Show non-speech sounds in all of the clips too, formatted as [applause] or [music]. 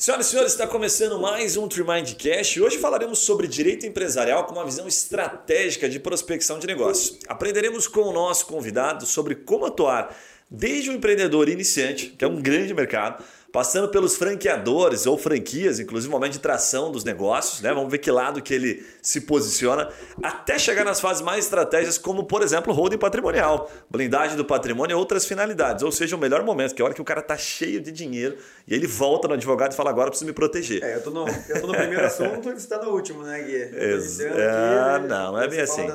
Senhoras e senhores, está começando mais um Trimind Cash. Hoje falaremos sobre direito empresarial com uma visão estratégica de prospecção de negócios. Aprenderemos com o nosso convidado sobre como atuar desde o empreendedor iniciante, que é um grande mercado, passando pelos franqueadores ou franquias, inclusive momento de tração dos negócios, né? Vamos ver que lado que ele se posiciona, até chegar nas fases mais estratégias, como por exemplo holding patrimonial, blindagem do patrimônio e outras finalidades. Ou seja, o melhor momento, que é a hora que o cara tá cheio de dinheiro e ele volta no advogado e fala: agora eu preciso me proteger. É, eu tô no, eu tô no primeiro assunto e você tá no último, né, Gui? Ex ah, aqui, não, é bem assim.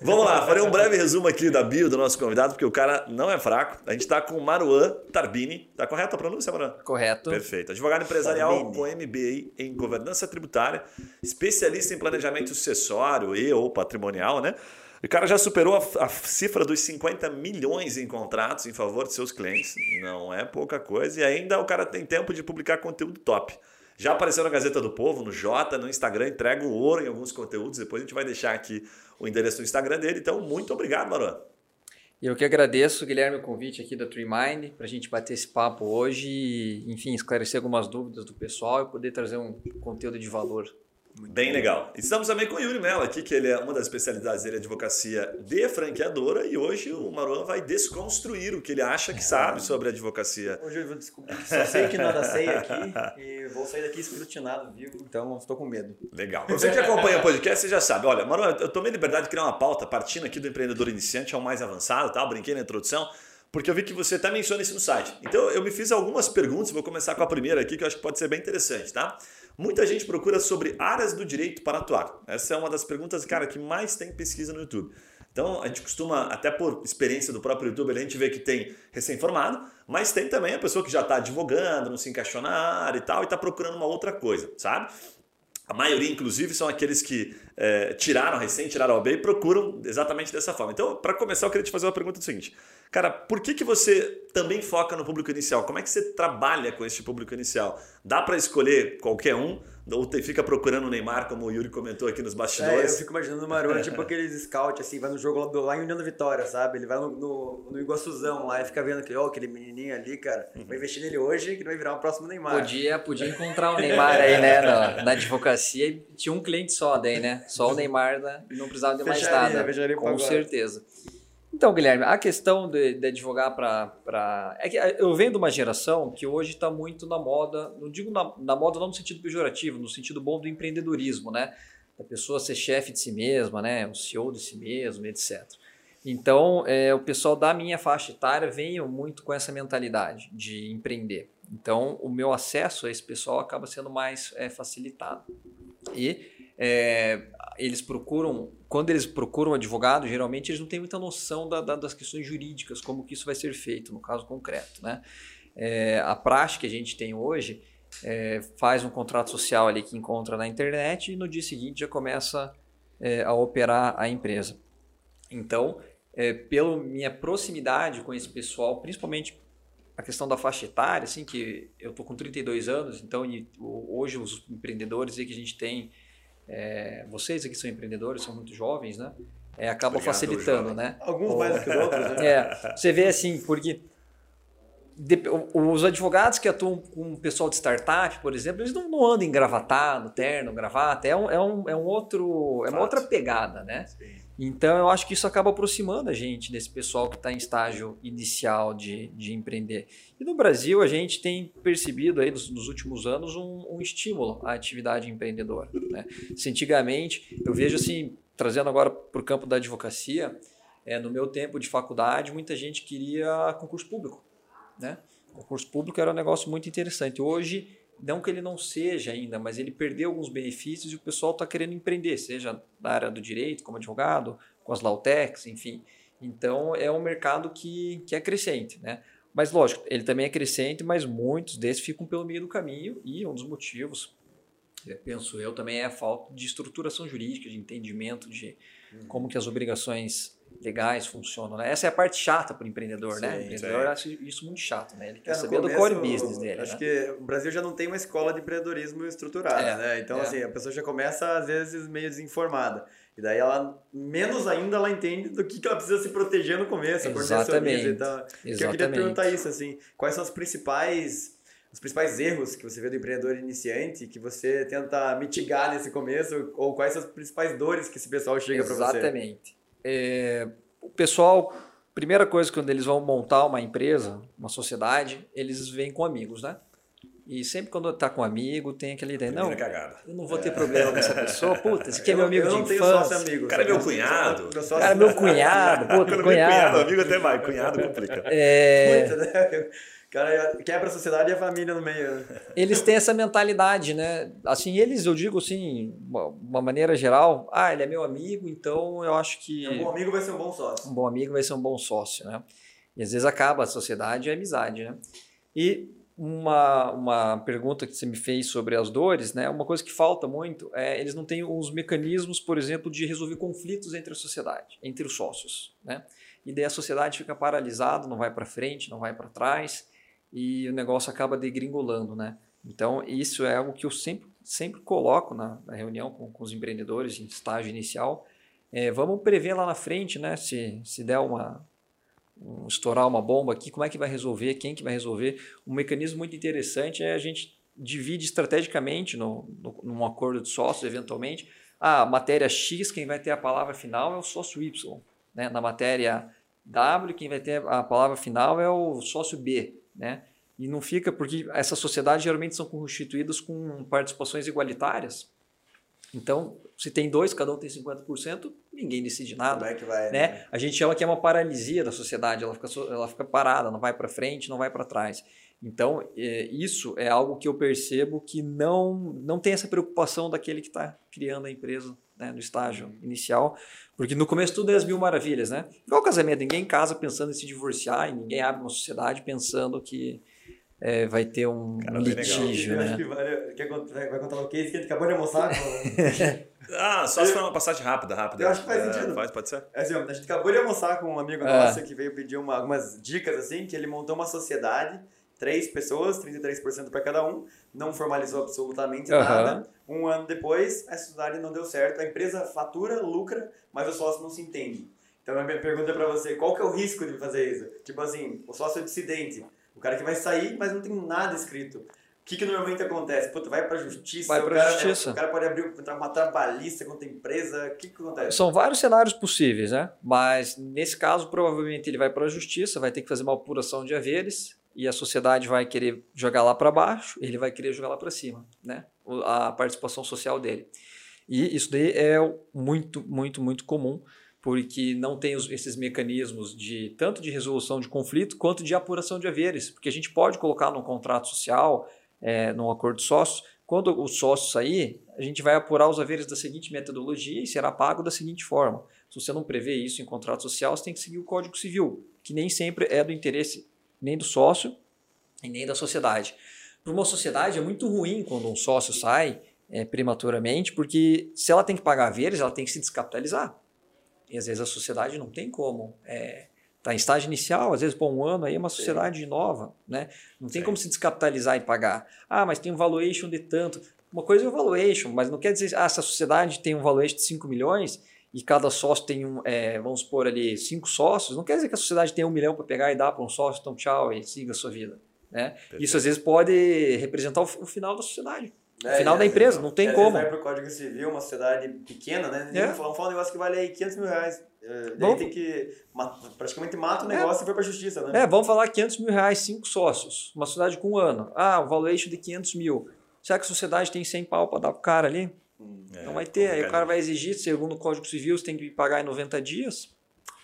Vamos lá, farei um breve resumo aqui da bio do nosso convidado, porque o cara não é fraco. A gente está com o Maruan Tarbini. Tá correta a pronúncia, Maruan? Correto. Perfeito. Advogado empresarial com MBA em governança tributária, especialista em planejamento sucessório e ou patrimonial, né? O cara já superou a, a, cifra dos 50 milhões em contratos em favor de seus clientes. Não é pouca coisa. E ainda o cara tem tempo de publicar conteúdo top. Já apareceu na Gazeta do Povo, no Jota, no Instagram, entrega o ouro em alguns conteúdos. Depois a gente vai deixar aqui o endereço do Instagram dele. Então, muito obrigado, Maruan. Eu que agradeço, Guilherme, o convite aqui da TreeMind para a gente bater esse papo hoje e, enfim, esclarecer algumas dúvidas do pessoal e poder trazer um conteúdo de valor muito Bem bom. legal. Estamos também com o Yuri Mello aqui, que ele é uma das especialidades dele, é advocacia de franqueadora, e hoje o Maruan vai desconstruir o que ele acha que sabe [laughs] sobre advocacia. Hoje eu vou descobrir que só sei que nada sei aqui [laughs] e vou sair daqui escrutinado, viu? Então estou com medo. Legal. Você que acompanha o podcast, você já sabe. Olha, Maruan, eu tomei liberdade de criar uma pauta partindo aqui do empreendedor iniciante ao mais avançado, tá? Eu brinquei na introdução porque eu vi que você até menciona isso no site. Então eu me fiz algumas perguntas, vou começar com a primeira aqui, que eu acho que pode ser bem interessante, tá? Muita gente procura sobre áreas do direito para atuar. Essa é uma das perguntas, cara, que mais tem pesquisa no YouTube. Então, a gente costuma, até por experiência do próprio YouTube, a gente vê que tem recém-formado, mas tem também a pessoa que já está advogando, não se encaixou na área e tal, e está procurando uma outra coisa, sabe? A maioria, inclusive, são aqueles que é, tiraram, recém tiraram a OAB e procuram exatamente dessa forma. Então, para começar, eu queria te fazer uma pergunta do seguinte. Cara, por que, que você também foca no público inicial? Como é que você trabalha com esse público inicial? Dá para escolher qualquer um? Ou fica procurando o Neymar, como o Yuri comentou aqui nos bastidores? É, eu fico imaginando o Maruan, tipo aqueles scout, assim, vai no jogo lá, lá em União da Vitória, sabe? Ele vai no, no, no Iguaçuzão lá e fica vendo aquele, oh, aquele menininho ali, cara, uhum. vai investir nele hoje que vai virar o próximo Neymar. Podia, podia encontrar o Neymar aí, né, na, na advocacia e tinha um cliente só daí, né? Só o Neymar né? e não precisava de mais fecharia, nada. Fecharia com certeza. Então, Guilherme, a questão de, de advogar para. É que eu venho de uma geração que hoje está muito na moda, não digo na, na, moda não no sentido pejorativo, no sentido bom do empreendedorismo, né? Da pessoa ser chefe de si mesma, né? O CEO de si mesmo, etc. Então, é, o pessoal da minha faixa etária vem muito com essa mentalidade de empreender. Então, o meu acesso a esse pessoal acaba sendo mais é, facilitado. E é, eles procuram, quando eles procuram um advogado, geralmente eles não têm muita noção da, da, das questões jurídicas, como que isso vai ser feito, no caso concreto. Né? É, a prática que a gente tem hoje é, faz um contrato social ali que encontra na internet e no dia seguinte já começa é, a operar a empresa. Então, é, pela minha proximidade com esse pessoal, principalmente a questão da faixa etária, assim, que eu estou com 32 anos, então hoje os empreendedores que a gente tem é, vocês aqui são empreendedores, são muito jovens, né? É, acaba Obrigado, facilitando, né? Alguns mais do que outros, né? É, você vê assim, porque os advogados que atuam com o pessoal de startup, por exemplo, eles não, não andam engravatado, terno, gravata, é um, é um, é um outro, é uma outra pegada, né? Sim. Então eu acho que isso acaba aproximando a gente desse pessoal que está em estágio inicial de, de empreender. E no Brasil a gente tem percebido aí nos, nos últimos anos um, um, estímulo à atividade empreendedora. Né? Se antigamente, eu vejo assim, trazendo agora para o campo da advocacia, é, no meu tempo de faculdade, muita gente queria concurso público. Né? Concurso público era um negócio muito interessante. Hoje não que ele não seja ainda, mas ele perdeu alguns benefícios e o pessoal está querendo empreender, seja na área do direito, como advogado, com as Lautex, enfim. Então é um mercado que, que é crescente, né? Mas lógico, ele também é crescente, mas muitos desses ficam pelo meio do caminho e um dos motivos, penso eu, também é a falta de estruturação jurídica, de entendimento de uhum. como que as obrigações legais funcionam. Né? Essa é a parte chata para o empreendedor, né? sim, né? O empreendedor acha isso muito chato, né? Ele quer é, saber começo, do core business dele. Acho né? que o Brasil já não tem uma escola de empreendedorismo estruturada, é, né? Então, é. assim, a pessoa já começa, às vezes, meio desinformada. E daí ela, menos ainda, ela entende do que, ela precisa se proteger no começo, Exatamente. Então, Exatamente. Que eu queria perguntar isso, assim, quais são as principais os principais erros que você vê do empreendedor iniciante que você tenta mitigar nesse começo ou quais são as principais dores que esse pessoal chega para você? Exatamente. É, o pessoal, primeira coisa quando eles vão montar uma empresa, uma sociedade, eles vêm com amigos, né? E sempre quando está com um amigo, tem aquela ideia, não, cagada. eu não vou ter problema com essa pessoa, puta, esse aqui é meu amigo eu, de infância. Amigo, o cara é meu cunhado. O cara é meu cunhado, puta, cunhado. cunhado. Amigo até mais, cunhado complica. É... Muito, né? Cara quebra a sociedade e a família no meio. Né? Eles têm essa mentalidade, né? Assim, eles, eu digo assim, uma maneira geral, ah, ele é meu amigo, então eu acho que... Um bom amigo vai ser um bom sócio. Um bom amigo vai ser um bom sócio, né? E às vezes acaba a sociedade e a amizade, né? E uma, uma pergunta que você me fez sobre as dores, né? Uma coisa que falta muito é eles não têm os mecanismos, por exemplo, de resolver conflitos entre a sociedade, entre os sócios, né? E daí a sociedade fica paralisada, não vai para frente, não vai para trás e o negócio acaba degringolando, né? Então, isso é algo que eu sempre, sempre coloco na, na reunião com, com, os empreendedores em estágio inicial. É, vamos prever lá na frente, né? Se, se der uma, um, estourar uma bomba aqui, como é que vai resolver, quem que vai resolver. Um mecanismo muito interessante é a gente divide estrategicamente no, no, num acordo de sócios, eventualmente. A matéria X, quem vai ter a palavra final é o sócio Y. Né? Na matéria W, quem vai ter a palavra final é o sócio B né? E não fica porque essas sociedades geralmente são constituídas com participações igualitárias. Então, se tem dois, cada um tem 50%, ninguém decide nada. Como é que vai? Né? né? A gente chama que é uma paralisia da sociedade, ela fica, ela fica parada, não vai para frente, não vai para trás. Então, é, isso é algo que eu percebo que não, não tem essa preocupação daquele que está criando a empresa né, no estágio uhum. inicial, porque no começo tudo é as mil maravilhas, né? Igual casamento, ninguém casa pensando em se divorciar e ninguém abre uma sociedade pensando que é, vai ter um Cara, litígio, né? Acho que vai, quer, vai contar o case que ele acabou de almoçar com... [laughs] ah, só se for uma passagem rápida, rápida. Eu acho que faz é, sentido. Faz, pode ser. É assim, a gente acabou de almoçar com um amigo é. nosso que veio pedir uma, algumas dicas, assim, que ele montou uma sociedade três pessoas, 33% para cada um, não formalizou absolutamente uhum. nada. Um ano depois, a sociedade não deu certo, a empresa fatura, lucra, mas o sócio não se entende. Então a minha pergunta para você, qual que é o risco de fazer isso? Tipo assim, o sócio é dissidente, o cara que vai sair, mas não tem nada escrito. O que, que normalmente acontece? Puta, vai para justiça. Vai para justiça. O cara pode abrir uma trabalhista contra a empresa. O que, que acontece? São vários cenários possíveis, né? Mas nesse caso, provavelmente ele vai para a justiça, vai ter que fazer uma apuração de haveres e a sociedade vai querer jogar lá para baixo, ele vai querer jogar lá para cima, né? A participação social dele. E isso daí é muito, muito, muito comum, porque não tem esses mecanismos de tanto de resolução de conflito quanto de apuração de haveres, porque a gente pode colocar num contrato social, é, num acordo de sócios, quando o sócio sair, a gente vai apurar os haveres da seguinte metodologia e será pago da seguinte forma. Se você não prevê isso em contrato social, você tem que seguir o Código Civil, que nem sempre é do interesse nem do sócio e nem da sociedade. Para uma sociedade é muito ruim quando um sócio sai é, prematuramente, porque se ela tem que pagar haveres, ela tem que se descapitalizar. E às vezes a sociedade não tem como. É, tá em estágio inicial, às vezes por um ano aí é uma sociedade Sim. nova, né? Não tem Sim. como se descapitalizar e pagar. Ah, mas tem um valuation de tanto. Uma coisa é o valuation, mas não quer dizer, ah, se a sociedade tem um valuation de 5 milhões, e cada sócio tem, um, é, vamos supor ali, cinco sócios, não quer dizer que a sociedade tenha um milhão para pegar e dar para um sócio, então tchau e siga a sua vida. Né? Isso às vezes pode representar o, o final da sociedade. É, final é, da empresa, não tem como. Vai para o Código Civil, uma sociedade pequena, né? É. Vamos falar um negócio que vale aí 500 mil reais. É, daí tem que. Praticamente mata o é. negócio é. e foi para a justiça, né? É, vamos falar 500 mil reais, cinco sócios. Uma sociedade com um ano. Ah, o valuation de 500 mil. Será que a sociedade tem 100 pau para dar pro cara ali? É, então vai ter, aí o cara vai exigir, segundo o Código Civil, você tem que pagar em 90 dias.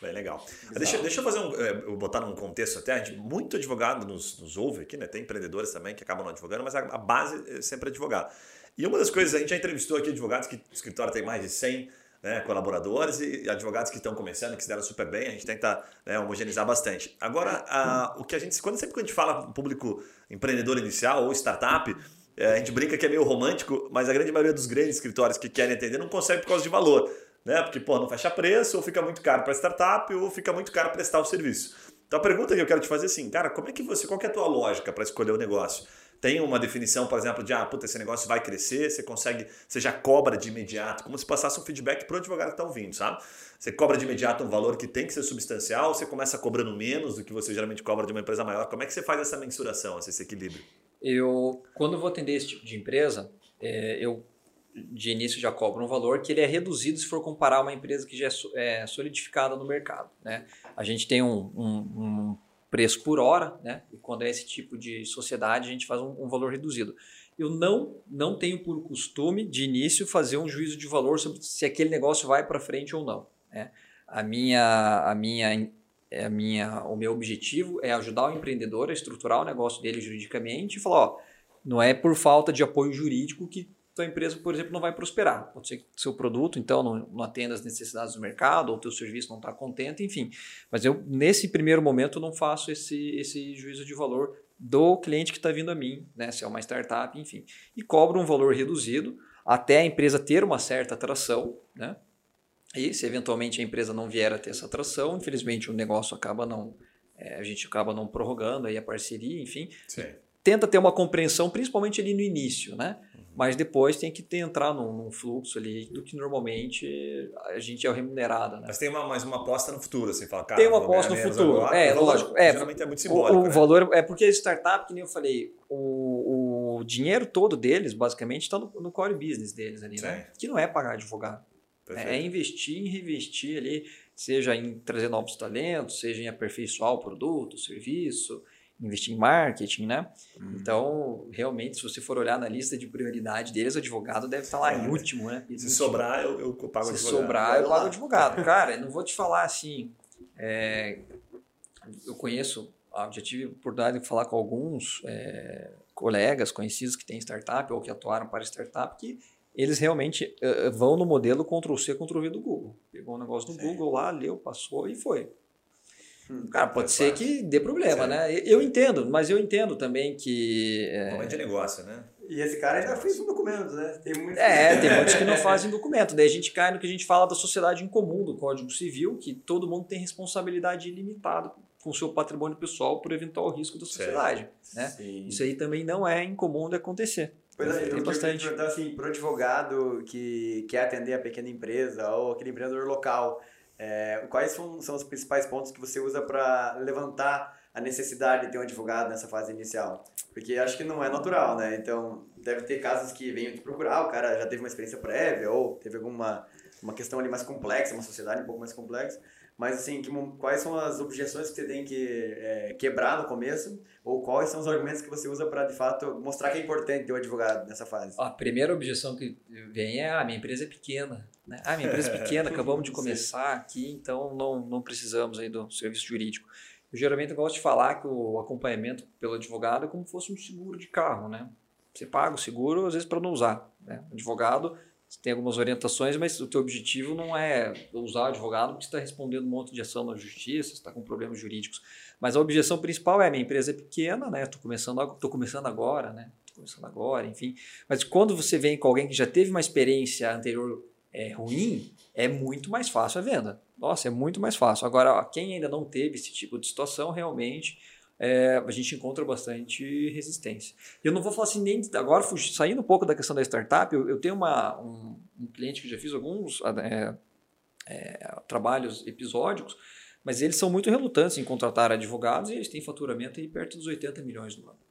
Bem legal. Deixa, deixa eu fazer um. É, botar num contexto até, a gente, muito advogado nos, nos ouve aqui, né? Tem empreendedores também que acabam não advogando, mas a, a base é sempre advogado. E uma das coisas, a gente já entrevistou aqui advogados que o escritório tem mais de 100 né, colaboradores e advogados que estão começando, que se deram super bem, a gente tenta né, homogeneizar bastante. Agora, a, o que a gente, quando sempre que a gente fala público empreendedor inicial ou startup, é, a gente brinca que é meio romântico, mas a grande maioria dos grandes escritórios que querem atender não consegue por causa de valor. Né? Porque pô, não fecha preço, ou fica muito caro para startup, ou fica muito caro prestar o serviço. Então a pergunta que eu quero te fazer é assim, cara, como é que você, qual é a tua lógica para escolher o negócio? Tem uma definição, por exemplo, de ah, puta, esse negócio vai crescer, você consegue, você já cobra de imediato, como se passasse um feedback para o advogado que está ouvindo, sabe? Você cobra de imediato um valor que tem que ser substancial, você começa cobrando menos do que você geralmente cobra de uma empresa maior. Como é que você faz essa mensuração, esse equilíbrio? Eu, quando eu vou atender esse tipo de empresa, é, eu de início já cobro um valor que ele é reduzido se for comparar uma empresa que já é, é solidificada no mercado. Né? A gente tem um, um, um, preço por hora, né? e quando é esse tipo de sociedade, a gente faz um, um valor reduzido. Eu não, não tenho por costume, de início, fazer um juízo de valor sobre se aquele negócio vai para frente ou não. Né? A minha, a minha é a minha, o meu objetivo é ajudar o empreendedor a estruturar o negócio dele juridicamente e falar, ó, não é por falta de apoio jurídico que tua empresa, por exemplo, não vai prosperar. Pode ser que seu produto, então, não, não atenda às necessidades do mercado, ou teu serviço não está contente, enfim. Mas eu, nesse primeiro momento, não faço esse, esse juízo de valor do cliente que está vindo a mim, né? se é uma startup, enfim. E cobro um valor reduzido até a empresa ter uma certa atração, né? E se eventualmente a empresa não vier a ter essa atração, infelizmente o negócio acaba não, é, a gente acaba não prorrogando aí a parceria, enfim. Sim. Tenta ter uma compreensão, principalmente ali no início, né? Uhum. Mas depois tem que ter, entrar num, num, fluxo ali do que normalmente a gente é remunerado, né? Mas tem uma, mais uma aposta no futuro, assim, fala, cara, Tem uma aposta no futuro, agora, é, lógico. É, geralmente é muito simbólico. O, o né? valor, é porque a startup, que nem eu falei, o, o dinheiro todo deles, basicamente, está no, no core business deles ali, né? Que não é pagar advogado. Perfeito. É investir e reinvestir ali, seja em trazer novos talentos, seja em aperfeiçoar o produto, o serviço, investir em marketing, né? Uhum. Então, realmente, se você for olhar na lista de prioridade deles, o advogado deve estar lá em é. último, né? Se último. sobrar, eu, eu pago se advogado. Se sobrar, eu pago advogado. [laughs] Cara, não vou te falar assim. É, eu conheço, ah, já tive a oportunidade de falar com alguns é, colegas conhecidos que têm startup ou que atuaram para startup que eles realmente uh, vão no modelo Ctrl-C, Ctrl-V do Google. Pegou um negócio do Sim. Google lá, leu, passou e foi. Hum, Cara, pode é ser fácil. que dê problema, Sim. né? Eu entendo, mas eu entendo também que... É... de negócio, né? E esse cara ainda fez um documento, né? Tem muitos... É, tem muitos que não [laughs] fazem documento. Daí a gente cai no que a gente fala da sociedade em comum, do Código Civil, que todo mundo tem responsabilidade ilimitada com o seu patrimônio pessoal por eventual risco da sociedade. Né? Isso aí também não é incomum de acontecer. Pois é, tem bastante. Perguntar assim, para o advogado que quer atender a pequena empresa ou aquele empreendedor local, é, quais são, são os principais pontos que você usa para levantar a necessidade de ter um advogado nessa fase inicial? Porque acho que não é natural, né? Então, deve ter casos que venham te procurar, o cara já teve uma experiência prévia ou teve alguma uma questão ali mais complexa, uma sociedade um pouco mais complexa. Mas, assim, que, quais são as objeções que você tem que é, quebrar no começo? Ou quais são os argumentos que você usa para, de fato, mostrar que é importante ter um advogado nessa fase? a primeira objeção que vem é: a ah, minha empresa é pequena. Né? Ah, minha empresa é pequena, acabamos de [laughs] começar aqui, então não, não precisamos aí do serviço jurídico. Eu geralmente gosto de falar que o acompanhamento pelo advogado é como se fosse um seguro de carro, né? Você paga o seguro, às vezes, para não usar. Né? O advogado você tem algumas orientações, mas o teu objetivo não é usar advogado porque você está respondendo um monte de ação na justiça, está com problemas jurídicos. Mas a objeção principal é: minha empresa é pequena, né? Estou começando, tô começando agora, né? Tô começando agora, enfim. Mas quando você vem com alguém que já teve uma experiência anterior é, ruim, é muito mais fácil a venda. Nossa, é muito mais fácil. Agora, ó, quem ainda não teve esse tipo de situação, realmente é, a gente encontra bastante resistência. Eu não vou falar assim nem agora saindo um pouco da questão da startup, eu, eu tenho uma, um, um, cliente que já fiz alguns é, é, trabalhos episódicos, mas eles são muito relutantes em contratar advogados e eles têm faturamento aí perto dos 80 milhões no ano.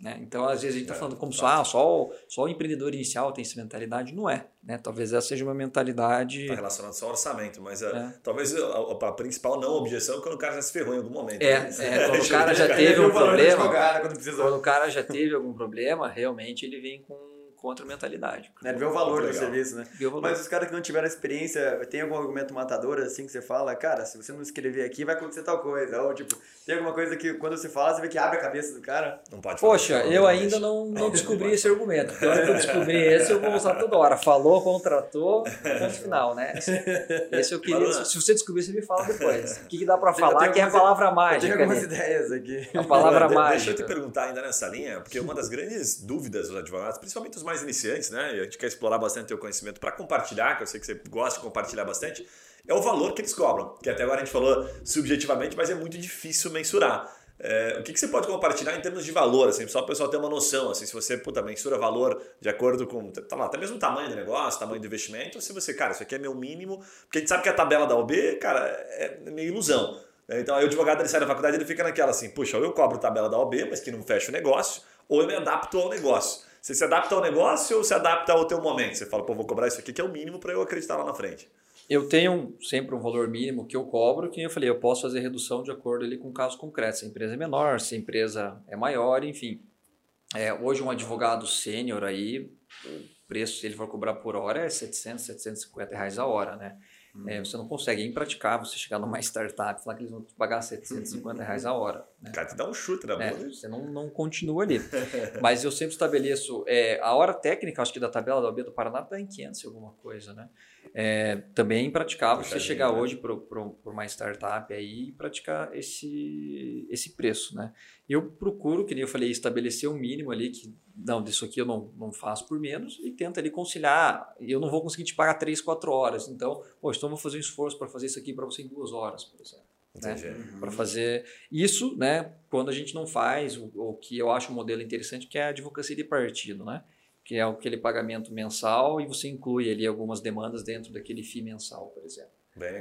Né? Então, às vezes a gente está falando como só, ah, só, só o empreendedor inicial tem essa mentalidade. Não é. Né? Talvez essa seja uma mentalidade. Está relacionado só ao orçamento, mas uh, é. talvez a, a, principal não objeção é quando o cara já se ferrou em algum momento. É, né? é quando o [laughs] cara já [laughs] teve um problema. Quando o cara já teve algum problema, realmente ele vem com contra a mentalidade. É, ver o valor do serviço, né? Mas os caras que não tiveram experiência, tem algum argumento matador assim que você fala, cara, se você não escrever aqui, vai acontecer tal coisa. Ou tipo, tem alguma coisa que quando você fala, você vê que abre a cabeça do cara. Não pode falar. Poxa, eu ainda não, não descobri não esse argumento. Quando eu descobri esse, eu vou usar toda hora. Falou, contratou, ponto final, né? Esse eu queria. Se você descobrir, você me fala depois. O [laughs] que, que dá pra falar que é a palavra mágica? Tem algumas ideias aqui. A palavra mágica. Deixa eu te perguntar ainda nessa linha, porque uma das grandes dúvidas dos advogados, principalmente os mais iniciantes, né? E a gente quer explorar bastante o teu conhecimento para compartilhar, que eu sei que você gosta de compartilhar bastante, é o valor que eles cobram. Que até agora a gente falou subjetivamente, mas é muito difícil mensurar. É, o que, que, você pode compartilhar em termos de valor, assim, só o pessoal ter uma noção, assim, se você puta, mensura valor de acordo com tá lá, até mesmo o tamanho do negócio, tamanho do investimento, ou se você, cara, isso aqui é meu mínimo, porque a gente sabe que a tabela da OB, cara, é meio ilusão. Então aí o advogado ele sai da faculdade ele fica naquela assim, puxa, eu cobro tabela da OB, mas que não fecha o negócio, ou eu me adapto ao negócio. Você se adapta ao negócio ou se adapta ao teu momento? Você fala, pô, vou cobrar isso aqui que é o mínimo para eu acreditar lá na frente. Eu tenho sempre um valor mínimo que eu cobro, que eu falei, eu posso fazer redução de acordo ali com o caso concreto. Se a empresa é menor, se a empresa é maior, enfim. É, hoje um advogado sênior aí, o preço, se ele for cobrar por hora, é 700, 750 reais a hora, né? Hum. É, você não consegue, é impraticável você chegar numa [laughs] startup e falar que eles vão te pagar 750 reais a hora. Né? Cara, te dá um chute na é, Você não, não continua ali. [laughs] Mas eu sempre estabeleço, é, a hora técnica, acho que da tabela da OB do Paraná está em 500 alguma coisa, né? É, também é impraticável você chegar né? hoje para uma startup aí e praticar esse, esse preço, né? Eu procuro, que nem eu falei, estabelecer um mínimo ali que, não, disso aqui eu não, não faço por menos e tenta ali conciliar. Eu não vou conseguir te pagar 3, 4 horas, então, poxa, então eu vou fazer um esforço para fazer isso aqui para você em duas horas, por exemplo. Né? Uhum. Para fazer isso, né? Quando a gente não faz o, o que eu acho um modelo interessante, que é a advocacia de partido, né? Que é aquele pagamento mensal e você inclui ali algumas demandas dentro daquele FII mensal, por exemplo.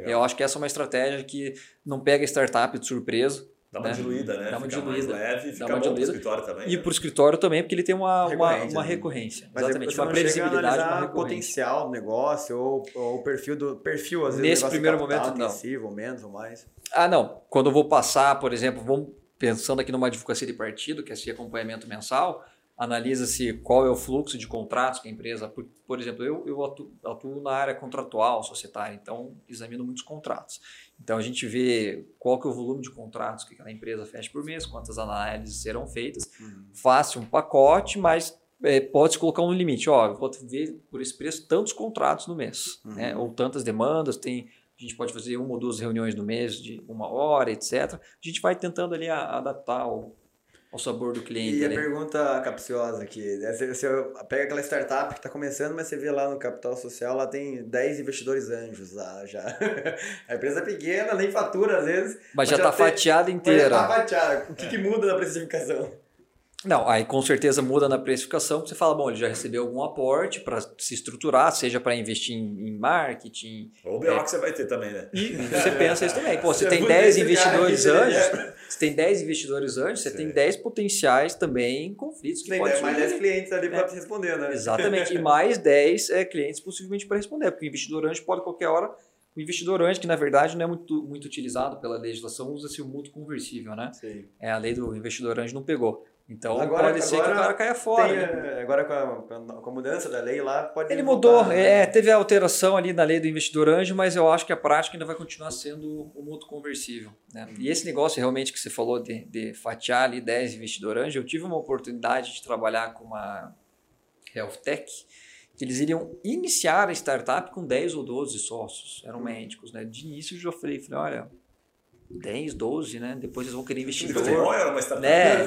Eu acho que essa é uma estratégia que não pega startup de surpresa. Dá uma né? diluída, né? Dá uma fica diluída. leve e fica dá uma bom diluída. escritório também. E né? para o escritório também, porque ele tem uma recorrência. Uma, uma recorrência Mas exatamente, uma previsibilidade, uma potencial do negócio ou, ou o perfil do perfil, às vezes, Nesse primeiro momento, não. ou menos ou mais. Ah, não. Quando eu vou passar, por exemplo, vamos pensando aqui numa advocacia de partido, que é esse acompanhamento mensal, analisa-se qual é o fluxo de contratos que a empresa. Por, por exemplo, eu, eu atuo, atuo, na área contratual, societária, então examino muitos contratos. Então a gente vê qual que é o volume de contratos que aquela empresa fecha por mês, quantas análises serão feitas, uhum. faça um pacote, mas é, pode-se colocar um limite. Ó, eu vou ver por esse preço tantos contratos no mês, uhum. né? ou tantas demandas, tem a gente pode fazer uma ou duas reuniões no mês de uma hora, etc. A gente vai tentando ali adaptar o, ao sabor do cliente. E a pergunta capciosa aqui, né? você, você pega aquela startup que está começando, mas você vê lá no capital social, lá tem 10 investidores anjos lá já. [laughs] A empresa é pequena, nem fatura às vezes. Mas, mas já está fatiada inteira. Já está fatiada. O que, é. que muda na precificação? Não, aí com certeza muda na precificação, você fala, bom, ele já recebeu algum aporte para se estruturar, seja para investir em, em, marketing. Ou o BO é, que você vai ter também, né? E você pensa isso também. Pô, [laughs] você, tem 10 investidores [laughs] anjos, você tem 10 investidores anjos, você Sim. tem 10 potenciais também conflitos que tem pode mais 10 clientes ali para te responder, né? Exatamente, e [laughs] mais 10 é, clientes possivelmente para responder, porque o investidor anjo pode qualquer hora o investidor anjo, que na verdade não é muito, muito utilizado pela legislação, usa-se o mútuo conversível, né? Sim. É, a lei do investidor anjo não pegou. Então agora, pode ser agora que o cara caia fora. Tem, né? Agora com a, com a, mudança da lei lá, pode. Ele mudou, né? é, teve a alteração ali na lei do investidor anjo, mas eu acho que a prática ainda vai continuar sendo o mútuo conversível. Né? E esse negócio realmente que você falou de, de fatiar ali 10 investidor anjo, eu tive uma oportunidade de trabalhar com uma health tech, que eles iriam iniciar a startup com 10 ou 12 sócios, eram médicos. Né? De início eu já falei, falei olha 10, 12, né? Depois eles vão querer investidor. Era uma startup. Né?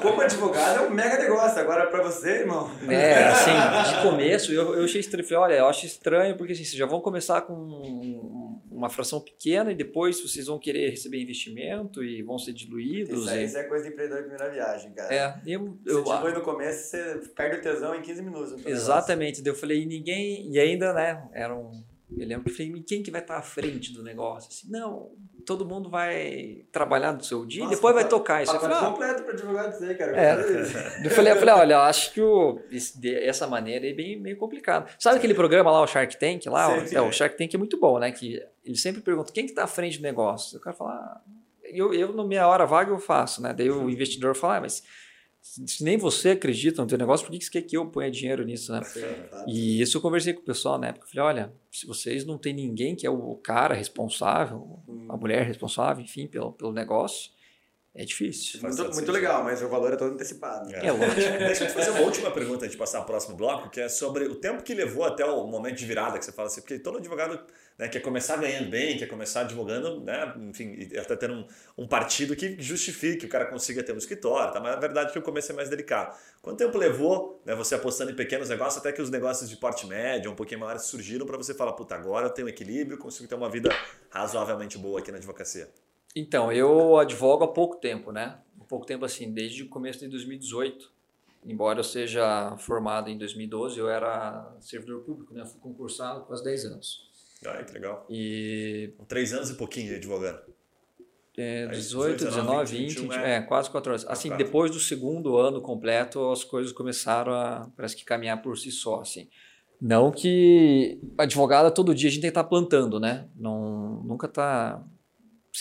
Como advogado é um mega negócio. Agora para você, irmão. É, assim, de [laughs] começo eu, eu achei estranho. Falei, olha, eu acho estranho porque assim, vocês já vão começar com uma fração pequena e depois vocês vão querer receber investimento e vão ser diluídos. Isso, e... isso é coisa de empreendedor de primeira viagem, cara. É, eu, eu, você dilui no começo, você perde o tesão em 15 minutos. Exatamente. Daí eu falei, e ninguém. E ainda, né? Era um. Eu lembro que eu falei, quem que vai estar à frente do negócio? Assim, não, todo mundo vai trabalhar do seu dia Nossa, e depois vai tocar isso. Eu falei, completo para advogado dizer, cara. É. [laughs] Eu falei, eu falei, olha, eu acho que o, essa maneira é bem meio complicado. Sabe sim. aquele programa lá, o Shark Tank? Lá, sim, é, o Shark Tank é muito bom, né? Que ele sempre pergunta quem que está à frente do negócio. O cara fala, ah, eu, eu, na minha hora vaga, eu faço, né? Daí o investidor fala, ah, mas se nem você acredita no teu negócio, por que você quer que eu ponha dinheiro nisso, né? E isso eu conversei com o pessoal na época. Eu falei, olha, se vocês não tem ninguém que é o cara responsável, a mulher responsável, enfim, pelo, pelo negócio, é difícil. Muito, muito legal, mas o valor é todo antecipado. É, é lógico. [laughs] Deixa eu te fazer uma última pergunta antes de passar ao próximo bloco, que é sobre o tempo que levou até o momento de virada que você fala assim, porque todo advogado né, quer começar ganhando bem, quer começar advogando, né, enfim, até tendo um, um, partido que justifique que o cara consiga ter um escritório, tá? mas a verdade é que o começo é mais delicado. Quanto tempo levou né, você apostando em pequenos negócios até que os negócios de porte médio, um pouquinho maiores, surgiram para você falar, puta, agora eu tenho equilíbrio, consigo ter uma vida razoavelmente boa aqui na advocacia? Então, eu advogo há pouco tempo, né? Há pouco tempo assim, desde o começo de 2018. Embora eu seja formado em 2012, eu era servidor público, né? Fui concursado quase 10 anos. Ah, que legal. E... Três anos e pouquinho advogando. é, 18, 19, 20, 20 é, é, quase 4 horas. Assim, depois do segundo ano completo, as coisas começaram a, parece que, caminhar por si só, assim. Não que advogada todo dia a gente tem que estar tá plantando, né? Não, nunca está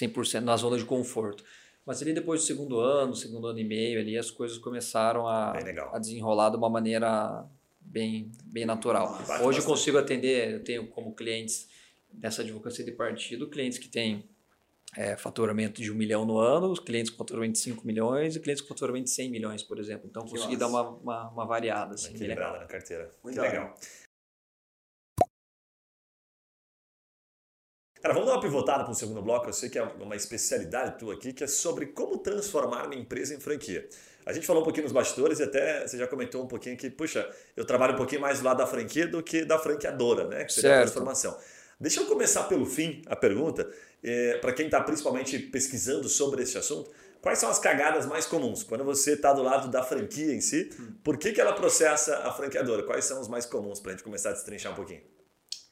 100% na zona de conforto. Mas ali depois do segundo ano, segundo ano e meio, ali as coisas começaram a, a desenrolar de uma maneira bem, bem natural. Hoje eu consigo atender, eu tenho como clientes dessa advocacia de partido, clientes que têm é, faturamento de um milhão no ano, os clientes com faturamento de 5 milhões e clientes com faturamento de 100 milhões, por exemplo. Então, consegui dar uma, uma, uma variada. Assim, Equilibrada na carteira. Muito legal. Cara, vamos dar uma pivotada para o segundo bloco. Eu sei que é uma especialidade tua aqui, que é sobre como transformar uma empresa em franquia. A gente falou um pouquinho nos bastidores e até você já comentou um pouquinho que, puxa, eu trabalho um pouquinho mais do lado da franquia do que da franqueadora, né? Que seria certo. a transformação. Deixa eu começar pelo fim a pergunta, é, para quem está principalmente pesquisando sobre esse assunto. Quais são as cagadas mais comuns? Quando você está do lado da franquia em si, por que, que ela processa a franqueadora? Quais são os mais comuns para a gente começar a destrinchar um pouquinho?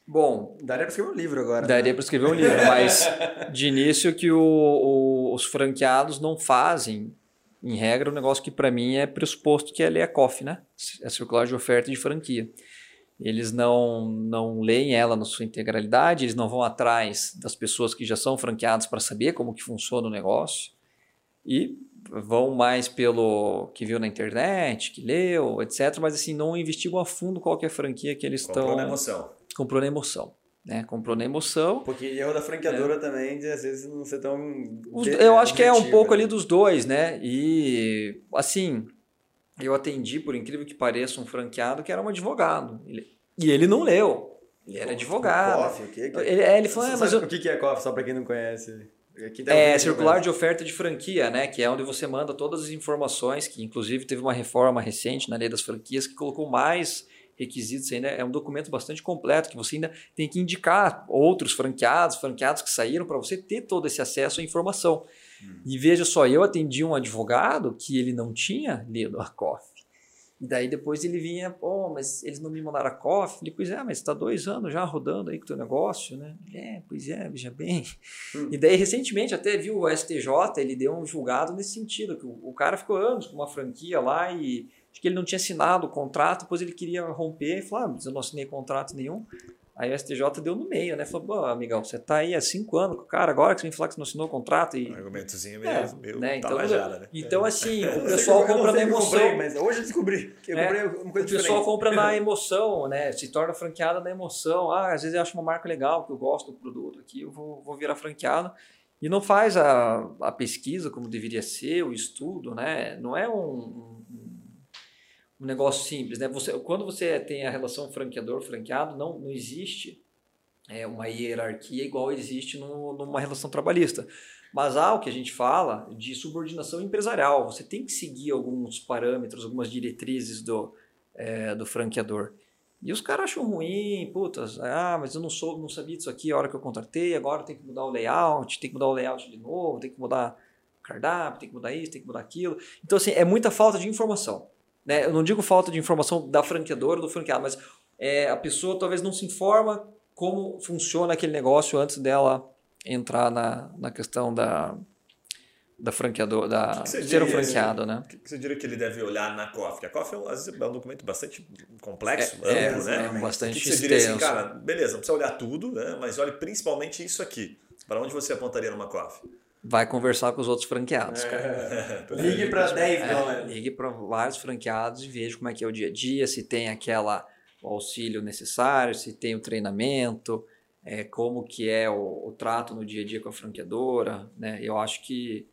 Bom, daria para escrever um livro agora. Né? Daria né? para escrever um livro, mas de início que o, o, os franqueados não fazem, em regra, um negócio que para mim é pressuposto que é ler a COF, né? É a circular de oferta de franquia. Eles não, não leem ela na sua integralidade, eles não vão atrás das pessoas que já são franqueadas para saber como que funciona o negócio e vão mais pelo que viu na internet, que leu, etc. Mas assim, não investigam a fundo qual é a franquia que eles estão... Na emoção. Comprou na emoção. Né? Comprou na emoção. Porque erro da franqueadora é. também, de às vezes não ser tão. Os, eu acho que é um pouco né? ali dos dois, né? E assim, eu atendi, por incrível que pareça, um franqueado que era um advogado. Ele, e ele não leu. Ele era advogado. Coffee, o que, que Ele, é, ele falou, ah, mas eu... o que é COF, só para quem não conhece? É circular de oferta de franquia, né? Que é onde você manda todas as informações, que inclusive teve uma reforma recente na lei das franquias que colocou mais requisitos ainda. É um documento bastante completo que você ainda tem que indicar outros franqueados, franqueados que saíram para você ter todo esse acesso à informação. Hum. E veja só, eu atendi um advogado que ele não tinha lido a COF. E daí depois ele vinha, pô, mas eles não me mandaram a COF. Falei, pois é, mas está dois anos já rodando aí com o teu negócio, né? É, pois é, veja bem. Hum. E daí recentemente até viu o STJ, ele deu um julgado nesse sentido, que o, o cara ficou anos com uma franquia lá e acho que ele não tinha assinado o contrato, depois ele queria romper e falou, ah, mas eu não assinei contrato nenhum. Aí o STJ deu no meio, né? Falou, pô, amigão, você tá aí há cinco anos com o cara, agora que você me falar que você não assinou o contrato e... Um argumentozinho meio, é, meio né? então, né? Então, assim, o pessoal compra na emoção... Comprei, mas hoje eu descobri que eu é, comprei uma coisa O pessoal compra na [laughs] emoção, né? Se torna franqueada na emoção. Ah, às vezes eu acho uma marca legal, que eu gosto do produto aqui, eu vou, vou virar franqueado. E não faz a, a pesquisa como deveria ser, o estudo, né? Não é um um negócio simples, né? Você, quando você tem a relação franqueador-franqueado, não, não existe é, uma hierarquia igual existe no, numa relação trabalhista. Mas há o que a gente fala de subordinação empresarial. Você tem que seguir alguns parâmetros, algumas diretrizes do, é, do franqueador. E os caras acham ruim, putas, ah, mas eu não sou, não sabia disso aqui a hora que eu contratei, agora tem que mudar o layout, tem que mudar o layout de novo, tem que mudar o cardápio, tem que mudar isso, tem que mudar aquilo. Então, assim, é muita falta de informação. Né? Eu não digo falta de informação da franqueadora ou do franqueado, mas é, a pessoa talvez não se informa como funciona aquele negócio antes dela entrar na, na questão da, da franqueadora, da que que ser um franqueado, né? O que, que, você diria que ele deve olhar na COF? A COF é um, é um documento bastante complexo, é, amplo, é, né? É bastante o que, você diria assim, cara, beleza, não precisa olhar tudo, né? Mas olhe principalmente isso aqui. Para onde você apontaria numa COF? Vai conversar com os outros franqueados. É. [laughs] ligue para 10 é, Ligue para vários franqueados e veja como é que é o dia a dia, se tem aquela o auxílio necessário, se tem o treinamento, é, como que é o, o, trato no dia a dia com a franqueadora. Né? Eu acho que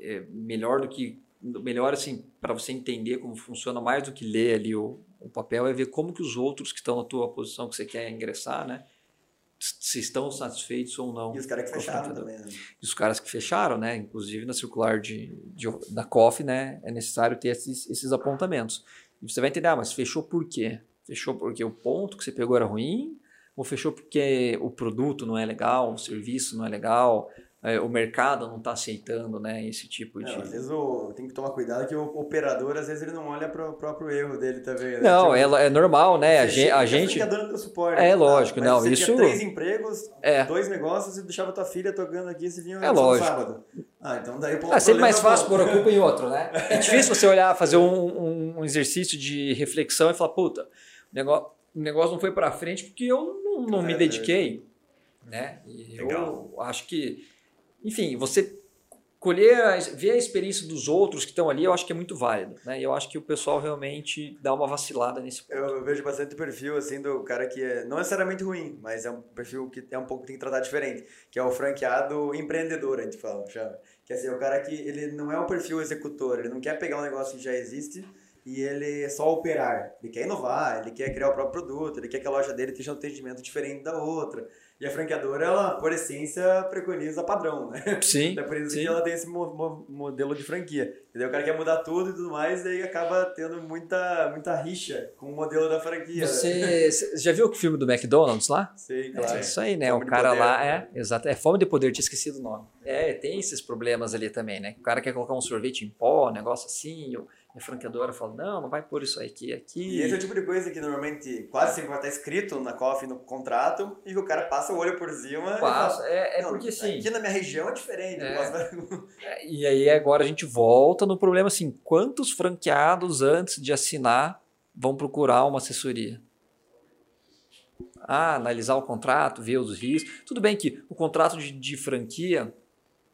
é melhor do que melhor assim para você entender como funciona mais do que ler ali o, o papel é ver como que os outros que estão na tua posição que você quer ingressar, né? Se estão satisfeitos ou não. E os caras que fecharam também. Né? E os caras que fecharam, né? Inclusive na circular de, de da COF, né? É necessário ter esses, esses apontamentos. E você vai entender, ah, mas fechou por quê? Fechou porque o ponto que você pegou era ruim? Ou fechou porque o produto não é legal, o serviço não é legal, é, o mercado não está aceitando né, esse tipo de. às vezes o, tem que tomar cuidado que o operador, às vezes, ele não olha para o próprio erro dele também. Né? Não, tipo, é, é normal, né? A gente. A gente dando suporte. É lógico, não. Você isso. Tinha três empregos, é. dois negócios e deixava tua filha tocando aqui se vinha é lógico. sábado. Ah, então daí pô, ah, sempre mais fácil pôr a culpa em outro, né? É difícil você olhar, fazer um, um exercício de reflexão e falar, puta, o negócio, o negócio não foi para frente porque eu não, não é, me dediquei, é. né? E eu acho que, enfim, você colher, ver a experiência dos outros que estão ali, eu acho que é muito válido, né? E eu acho que o pessoal realmente dá uma vacilada nesse ponto. Eu, vejo bastante perfil, assim, do cara que é, não necessariamente ruim, mas é um perfil que é um pouco, tem que tratar diferente, que é o franqueado empreendedor, a gente fala, chama. Que assim, é o cara que, ele não é um perfil executor, ele não quer pegar um negócio que já existe e ele é só operar. Ele quer inovar, ele quer criar o próprio produto, ele quer que a loja dele tenha um atendimento diferente da outra. E a franqueadora, ela, por essência, preconiza padrão, né? Sim. É por isso sim. que ela tem esse mo mo modelo de franquia. Entendeu? O cara quer mudar tudo e tudo mais, e aí acaba tendo muita, muita rixa com o modelo da franquia. Você, [laughs] você já viu o filme do McDonald's lá? Sim, claro. É isso aí, né? Fome o cara lá é, exato, é fome de poder, tinha esquecido o nome. É, tem esses problemas ali também, né? O cara quer colocar um sorvete em pó, um negócio assim, ou a franqueadora fala, não, não vai pôr isso aqui, aqui. E esse é o tipo de coisa que normalmente quase sempre vai estar escrito na COF, no contrato, e o cara passa o olho por cima. Passa, fala, é, é porque sim. Aqui na minha região é diferente. É. [laughs] é, e aí agora a gente volta no problema assim, quantos franqueados antes de assinar vão procurar uma assessoria? Ah, analisar o contrato, ver os riscos. Tudo bem que o contrato de, de franquia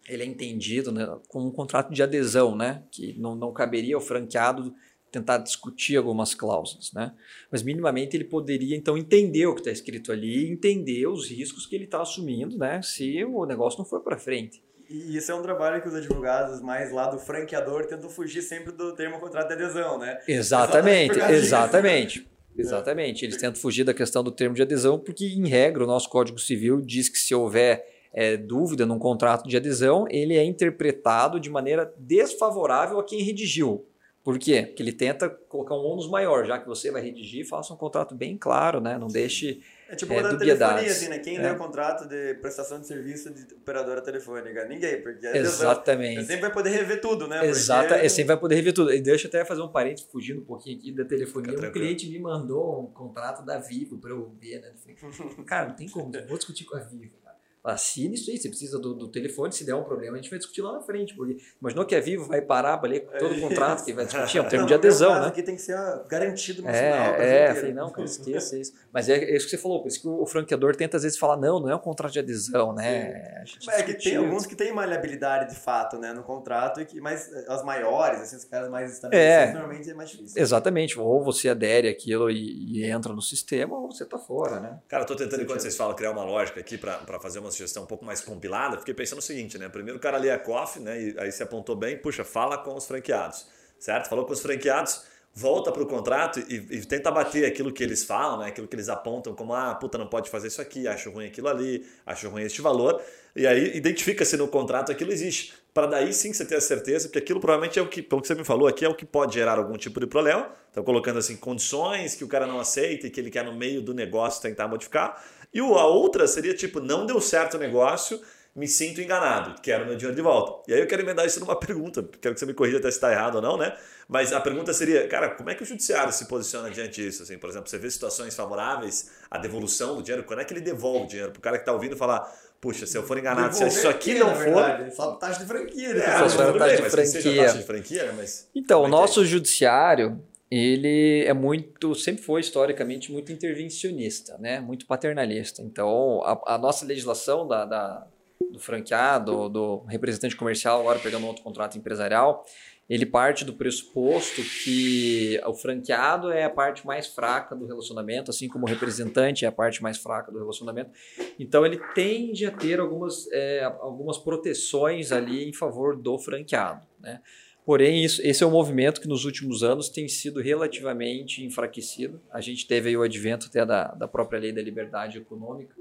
ele é entendido né, como um contrato de adesão, né, que não, não caberia ao franqueado tentar discutir algumas cláusulas, né? Mas minimamente ele poderia então entender o que está escrito ali, entender os riscos que ele está assumindo, né? Se o negócio não for para frente. E isso é um trabalho que os advogados mais lá do franqueador tentam fugir sempre do termo contrato de adesão, né? Exatamente, exatamente. [laughs] Exatamente. Eles tentam fugir da questão do termo de adesão, porque, em regra, o nosso Código Civil diz que se houver é, dúvida num contrato de adesão, ele é interpretado de maneira desfavorável a quem redigiu. Por quê? Porque ele tenta colocar um ônus maior, já que você vai redigir, faça um contrato bem claro, né? Não deixe é tipo é, telefonia, assim, né? Quem é. lê o contrato de prestação de serviço de operadora telefônica? Ninguém, porque Exatamente. Você sempre vai poder rever tudo, né? Exato, porque... é, sempre vai poder rever tudo. E deixa eu até fazer um parênteses, fugindo um pouquinho aqui da telefonia. Um cliente me mandou um contrato da Vivo para eu ver, né? Falei, [laughs] cara, não tem como, vou discutir com a Vivo assine isso aí, você precisa do, do, telefone, se der um problema, a gente vai discutir lá na frente, porque imaginou que a Vivo vai parar para ler todo o contrato que vai discutir, é um [laughs] termo de adesão, né? aqui tem que ser garantido no é, final. É, falei, não, cara, esqueça isso. Mas é, é, isso que você falou, por isso que o, franqueador tenta às vezes falar, não, não é um contrato de adesão, né? É que tem alguns que tem maleabilidade de fato, né, no contrato, que, mas as maiores, assim, os caras mais estabelecidos, é, normalmente é mais difícil. Exatamente, ou você adere aquilo e, e entra no sistema, ou você tá fora, né? Cara, eu tô tentando, enquanto vocês falam, criar uma lógica aqui para fazer uma sugestão um pouco mais compilada, fiquei pensando o seguinte, né? Primeiro o cara lê a COF, né? E aí se apontou bem, puxa, fala com os franqueados, certo? Falou com os franqueados, volta para o contrato e, e, tenta bater aquilo que eles falam, né? aquilo que eles apontam como, ah, puta, não pode fazer isso aqui, acho ruim aquilo ali, acho ruim este valor. E aí identifica se no contrato aquilo existe. Para daí sim você ter a certeza, que aquilo provavelmente é o que, pelo que você me falou aqui, é o que pode gerar algum tipo de problema. Então colocando assim, condições que o cara não aceita e que ele quer no meio do negócio tentar modificar. E a outra seria tipo, não deu certo o negócio, me sinto enganado, quero meu dinheiro de volta. E aí eu quero emendar isso numa [laughs] pergunta, quero que você me corrija até se está errado ou não, né? Mas a pergunta seria, cara, como é que o judiciário se posiciona diante disso? Assim, por exemplo, você vê situações favoráveis à devolução do dinheiro, quando é que ele devolve o dinheiro? Para o cara que está ouvindo falar, puxa, se eu for enganado, Devolver se isso aqui não for... Verdade, só taxa de franquia. Né? É, taxa de franquia. Taxa de franquia né? mas... Então, o é nosso é? judiciário, ele é muito, sempre foi historicamente muito intervencionista, né? muito paternalista. Então, a, a nossa legislação da, da, do franqueado, do representante comercial, agora pegando outro contrato empresarial, ele parte do pressuposto que o franqueado é a parte mais fraca do relacionamento, assim como o representante é a parte mais fraca do relacionamento. Então ele tende a ter algumas, é, algumas proteções ali em favor do franqueado. Né? Porém, isso, esse é um movimento que nos últimos anos tem sido relativamente enfraquecido. A gente teve aí o advento até da, da própria lei da liberdade econômica,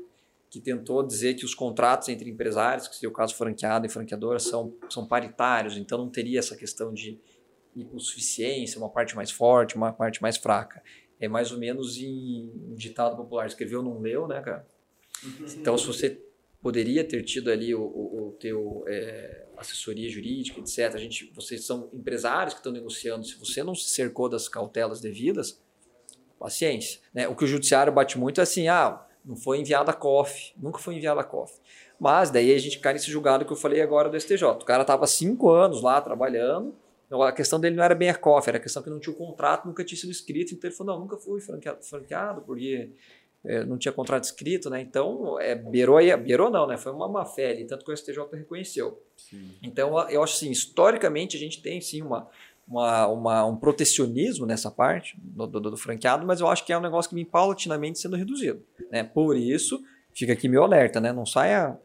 que tentou dizer que os contratos entre empresários, que seria o caso franqueado e franqueadora, são, são paritários, então não teria essa questão de hipossuficiência, uma parte mais forte, uma parte mais fraca. É mais ou menos em um ditado popular, escreveu, não leu, né, cara? Então, se você poderia ter tido ali o, o, o teu é, assessoria jurídica, etc. A gente, vocês são empresários que estão negociando. Se você não se cercou das cautelas devidas, paciência. Né? O que o judiciário bate muito é assim, ah, não foi enviada a COF, nunca foi enviada a COF. Mas daí a gente cai nesse julgado que eu falei agora do STJ. O cara estava cinco anos lá trabalhando, então, a questão dele não era bem a COF, era a questão que não tinha o contrato, nunca tinha sido escrito, então ele falou, não, nunca fui franqueado, franqueado porque não tinha contrato escrito, né? Então, é, beirou, beirou não, né? Foi uma má fé ali, tanto que o STJ reconheceu. Sim. Então, eu acho assim, historicamente a gente tem sim uma, uma, uma, um protecionismo nessa parte do, do, do, franqueado, mas eu acho que é um negócio que vem paulatinamente sendo reduzido. Né? Por isso, fica aqui meu alerta, né? Não saia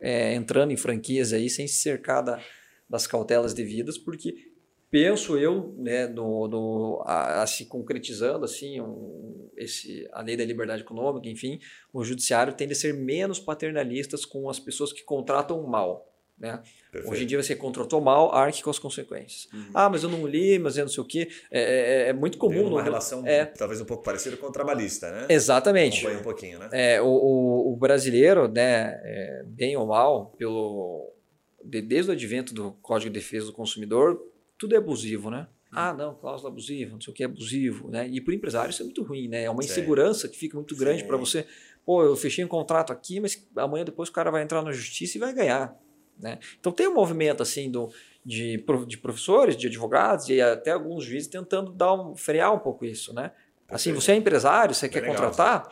é, entrando em franquias aí sem se cercar da, das cautelas devidas, porque penso eu, né, no, no a, a, se concretizando assim, um, esse, a lei da liberdade econômica, enfim, o judiciário tende a ser menos paternalistas com as pessoas que contratam mal. Né? Hoje em dia você contratou mal, arque com as consequências. Uhum. Ah, mas eu não li, mas eu não sei o quê. É, é, é muito comum. Tem uma no... relação é... talvez um pouco parecida com o trabalhista, né? Exatamente. um pouquinho, né? É, o, o, o brasileiro, né, é, bem ou mal, pelo, desde o advento do Código de Defesa do Consumidor, tudo é abusivo, né? Hum. Ah, não, cláusula abusiva, não sei o que é abusivo, né? E para o empresário isso é muito ruim, né? É uma insegurança que fica muito grande para você. Pô, eu fechei um contrato aqui, mas amanhã depois o cara vai entrar na justiça e vai ganhar, né? Então tem um movimento assim do, de, de professores, de advogados e até alguns juízes tentando dar um, frear um pouco isso, né? Assim, você é empresário, você quer legal, contratar,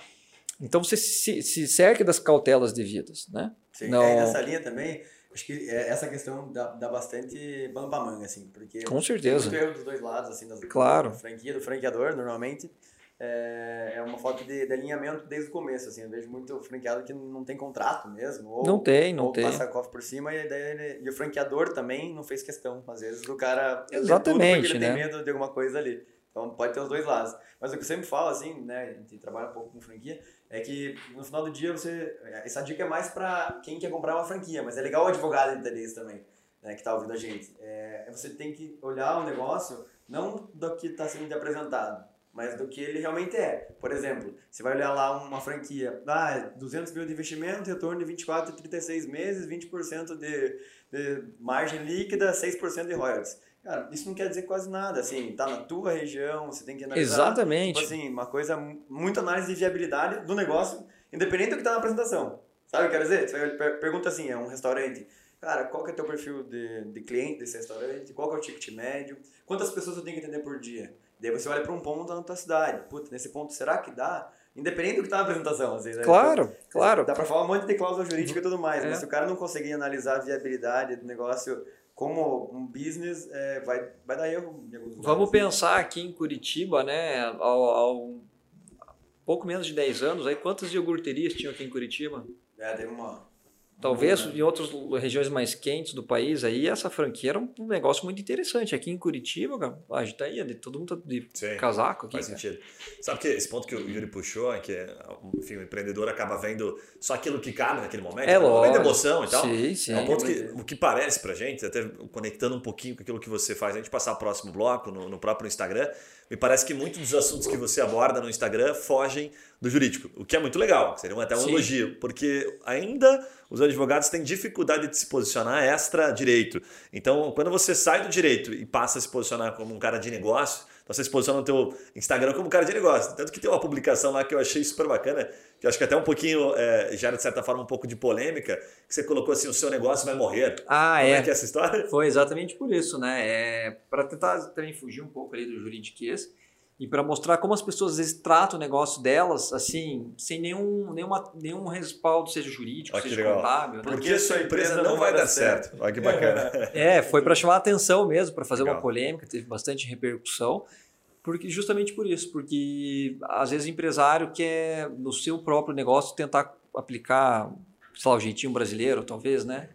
então você se, se cerque das cautelas devidas, né? Sim, não... é nessa linha também Acho que é, essa questão dá, dá bastante pano pra manga, assim, porque... Com certeza. Erro dos dois lados, assim, das, claro. da franquia, do franqueador, normalmente, é, é uma falta de, de, alinhamento desde o começo, assim, eu vejo muito franqueado que não tem contrato mesmo, ou, não tem, não ou tem. passa a cofre por cima e, daí e o franqueador também não fez questão, às vezes, do cara... Exatamente, ele né? tem medo de alguma coisa ali. Então pode ter os dois lados. Mas o que eu sempre falo, assim, né, a gente trabalha um pouco com franquia, é que no final do dia você. Essa dica é mais para quem quer comprar uma franquia, mas é legal o advogado entender isso também, né, que está ouvindo a gente. É, você tem que olhar o negócio não do que está sendo apresentado, mas do que ele realmente é. Por exemplo, você vai olhar lá uma franquia, ah, 200 mil de investimento, retorno de 24 e 36 meses, 20% de, de margem líquida, 6% de royalties. Cara, isso não quer dizer quase nada, assim, tá na tua região, você tem que analisar. Exatamente. Tipo assim, uma coisa, muito análise de viabilidade do negócio, independente do que tá na apresentação. Sabe o que eu quero dizer? Você pergunta assim, é um restaurante, cara, qual que é teu perfil de, de cliente desse restaurante? Qual que é o ticket médio? Quantas pessoas eu tenho que atender por dia? Daí você olha para um ponto na tua cidade. Puta, nesse ponto, será que dá? Independente do que tá na apresentação, às vezes. Né? Claro, então, claro. Dá para falar um monte de cláusula jurídica e tudo mais, é. mas se o cara não conseguir analisar a viabilidade do negócio como um business é, vai, vai dar erro em alguns Vamos pensar aqui em Curitiba, né? Ao, ao, pouco menos de 10 anos, aí quantas iogurterias tinham aqui em Curitiba? É, teve uma Talvez em outras regiões mais quentes do país, aí essa franquia era um negócio muito interessante. Aqui em Curitiba, cara, a gente tá aí, todo mundo tá de Sim, casaco aqui. Faz cara. sentido. Sabe que esse ponto que o Yuri puxou é que enfim, o empreendedor acaba vendo só aquilo que cabe naquele momento. É lógico. momento de emoção e tal. Sim, sim. É um ponto que, o que parece pra gente, até conectando um pouquinho com aquilo que você faz, a gente passar o próximo bloco no, no próprio Instagram, me parece que muitos dos assuntos que você aborda no Instagram fogem do jurídico, o que é muito legal, seria até um Sim. elogio, porque ainda os advogados têm dificuldade de se posicionar extra direito. Então, quando você sai do direito e passa a se posicionar como um cara de negócio, então você se posiciona no teu Instagram como um cara de negócio. Tanto que tem uma publicação lá que eu achei super bacana, que eu acho que até um pouquinho é, gera, de certa forma, um pouco de polêmica, que você colocou assim, o seu negócio vai morrer. Ah, Como é. é que é essa história? Foi exatamente por isso, né? É, Para tentar também fugir um pouco ali do juridiquês, e para mostrar como as pessoas às vezes tratam o negócio delas assim sem nenhum nenhuma, nenhum respaldo seja jurídico seja legal. contábil né? porque né? sua empresa não vai dar certo, certo. olha que bacana [laughs] é foi para chamar a atenção mesmo para fazer legal. uma polêmica teve bastante repercussão porque justamente por isso porque às vezes o empresário quer no seu próprio negócio tentar aplicar sei lá, o jeitinho brasileiro talvez né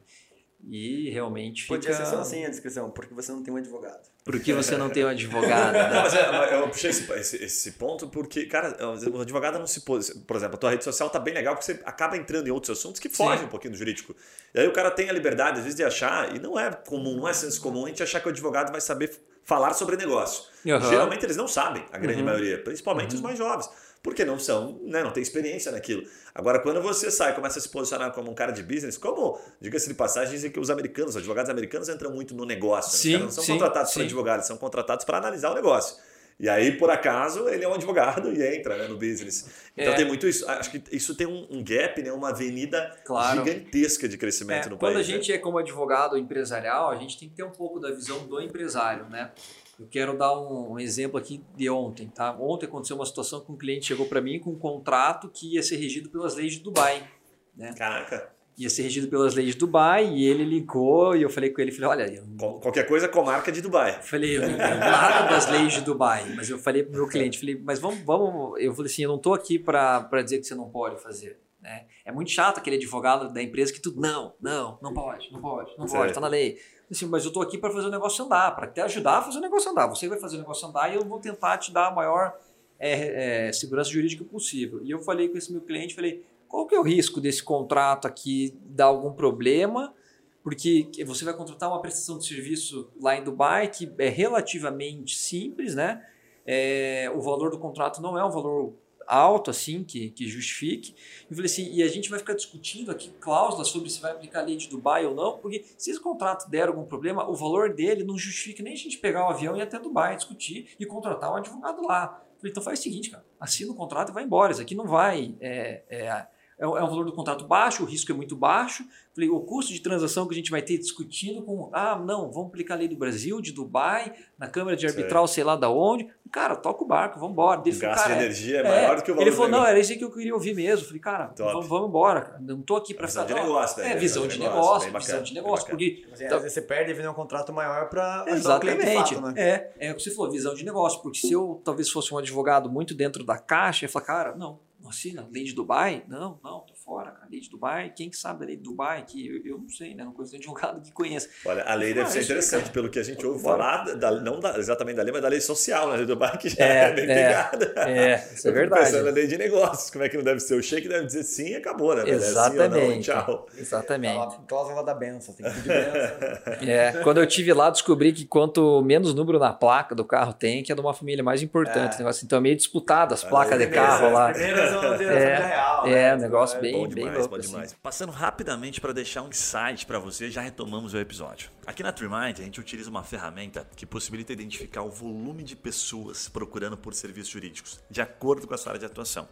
e realmente fica... Podia ser só assim a descrição, porque você não tem um advogado. Porque você não tem um [laughs] advogado. Né? Não, mas é, eu puxei esse, esse, esse, ponto porque, cara, o advogado não se pôs. Por exemplo, a tua rede social tá bem legal porque você acaba entrando em outros assuntos que fogem um pouquinho do jurídico. E aí o cara tem a liberdade, às vezes, de achar, e não é comum, não é senso comum a gente achar que o advogado vai saber falar sobre negócio. Uhum. Geralmente eles não sabem, a grande uhum. maioria, principalmente uhum. os mais jovens porque não são, né, não tem experiência naquilo. Agora, quando você sai e começa a se posicionar como um cara de business, como, diga-se de passagem, dizem que os americanos, os advogados americanos entram muito no negócio. Sim, né? não são sim, contratados para advogados, são contratados para analisar o negócio. E aí, por acaso, ele é um advogado [laughs] e entra né, no business. Então é. tem muito isso. Acho que isso tem um, um gap, né, uma avenida claro. gigantesca de crescimento é, no quando país. Quando a gente né? é como advogado empresarial, a gente tem que ter um pouco da visão do empresário, né? Eu quero dar um, um exemplo aqui de ontem, tá? Ontem aconteceu uma situação que um cliente chegou para mim com um contrato que ia ser regido pelas leis de Dubai, né? Caraca ia ser regido pelas leis de Dubai e ele ligou e eu falei com ele, falei, olha... Eu, Qualquer coisa comarca de Dubai. Falei, eu não nada das leis de Dubai, mas eu falei pro meu cliente, falei, mas vamos, vamos... Eu falei assim, eu não tô aqui para dizer que você não pode fazer. Né? É muito chato aquele advogado da empresa que tudo, não, não, não pode, não pode, não pode, tá na lei. Assim, mas eu tô aqui para fazer o negócio andar, para te ajudar a fazer o negócio andar. Você vai fazer o negócio andar e eu vou tentar te dar a maior é, é, segurança jurídica possível. E eu falei com esse meu cliente, falei, qual que é o risco desse contrato aqui dar algum problema? Porque você vai contratar uma prestação de serviço lá em Dubai que é relativamente simples, né? É, o valor do contrato não é um valor alto assim que, que justifique. E falei assim, e a gente vai ficar discutindo aqui cláusulas sobre se vai aplicar a lei de Dubai ou não, porque se esse contrato der algum problema, o valor dele não justifica nem a gente pegar o avião e ir até Dubai discutir e contratar um advogado lá. Falei, então faz o seguinte, cara, assina o contrato e vai embora. Isso aqui não vai é, é, é, é um valor do contrato baixo, o risco é muito baixo. Falei, o custo de transação que a gente vai ter discutindo com, ah, não, vamos aplicar a lei do Brasil, de Dubai, na Câmara de Arbitral, sei, sei lá da onde. Cara, toca o barco, vamos embora. O gasto de energia é, é maior do que o valor Ele falou, não, era isso que eu queria ouvir mesmo. Falei, cara, vamos, vamos embora. Cara. Não estou aqui para ficar... Visão de negócio, né? É, visão de negócio, visão de negócio. Porque, então, às vezes você perde e vem um contrato maior para Exatamente. Fato, né? É, é o que você falou, visão de negócio. Porque se eu talvez fosse um advogado muito dentro da caixa, eu ia falar, cara, não, assina lei de Dubai? Não, não, fora, cara. Lei de Dubai, quem que sabe da lei de Dubai? Que eu, eu não sei, né? Não conheço nenhum [laughs] advogado que conheça. Olha, a lei deve ah, ser interessante, pelo que a gente ouve falar, da, não da, exatamente da lei, mas da lei social, né? De Dubai, que já é, é bem é, pegada. É, isso é verdade. Pensando na lei de negócios, como é que não deve ser? O shake deve dizer sim e acabou, né? Exatamente. Assim não, tchau. Exatamente. Cláusula da benção, tem que pedir benção. [laughs] É, quando eu tive lá, descobri que quanto menos número na placa do carro tem, que é de uma família mais importante. É. Então é meio disputado as placas de carro lá. Primeiras é, real. É, né? negócio bem, bom demais, bem louco, bom assim. demais. Passando rapidamente para deixar um insight para você, já retomamos o episódio. Aqui na TreeMind, a gente utiliza uma ferramenta que possibilita identificar o volume de pessoas procurando por serviços jurídicos, de acordo com a sua área de atuação.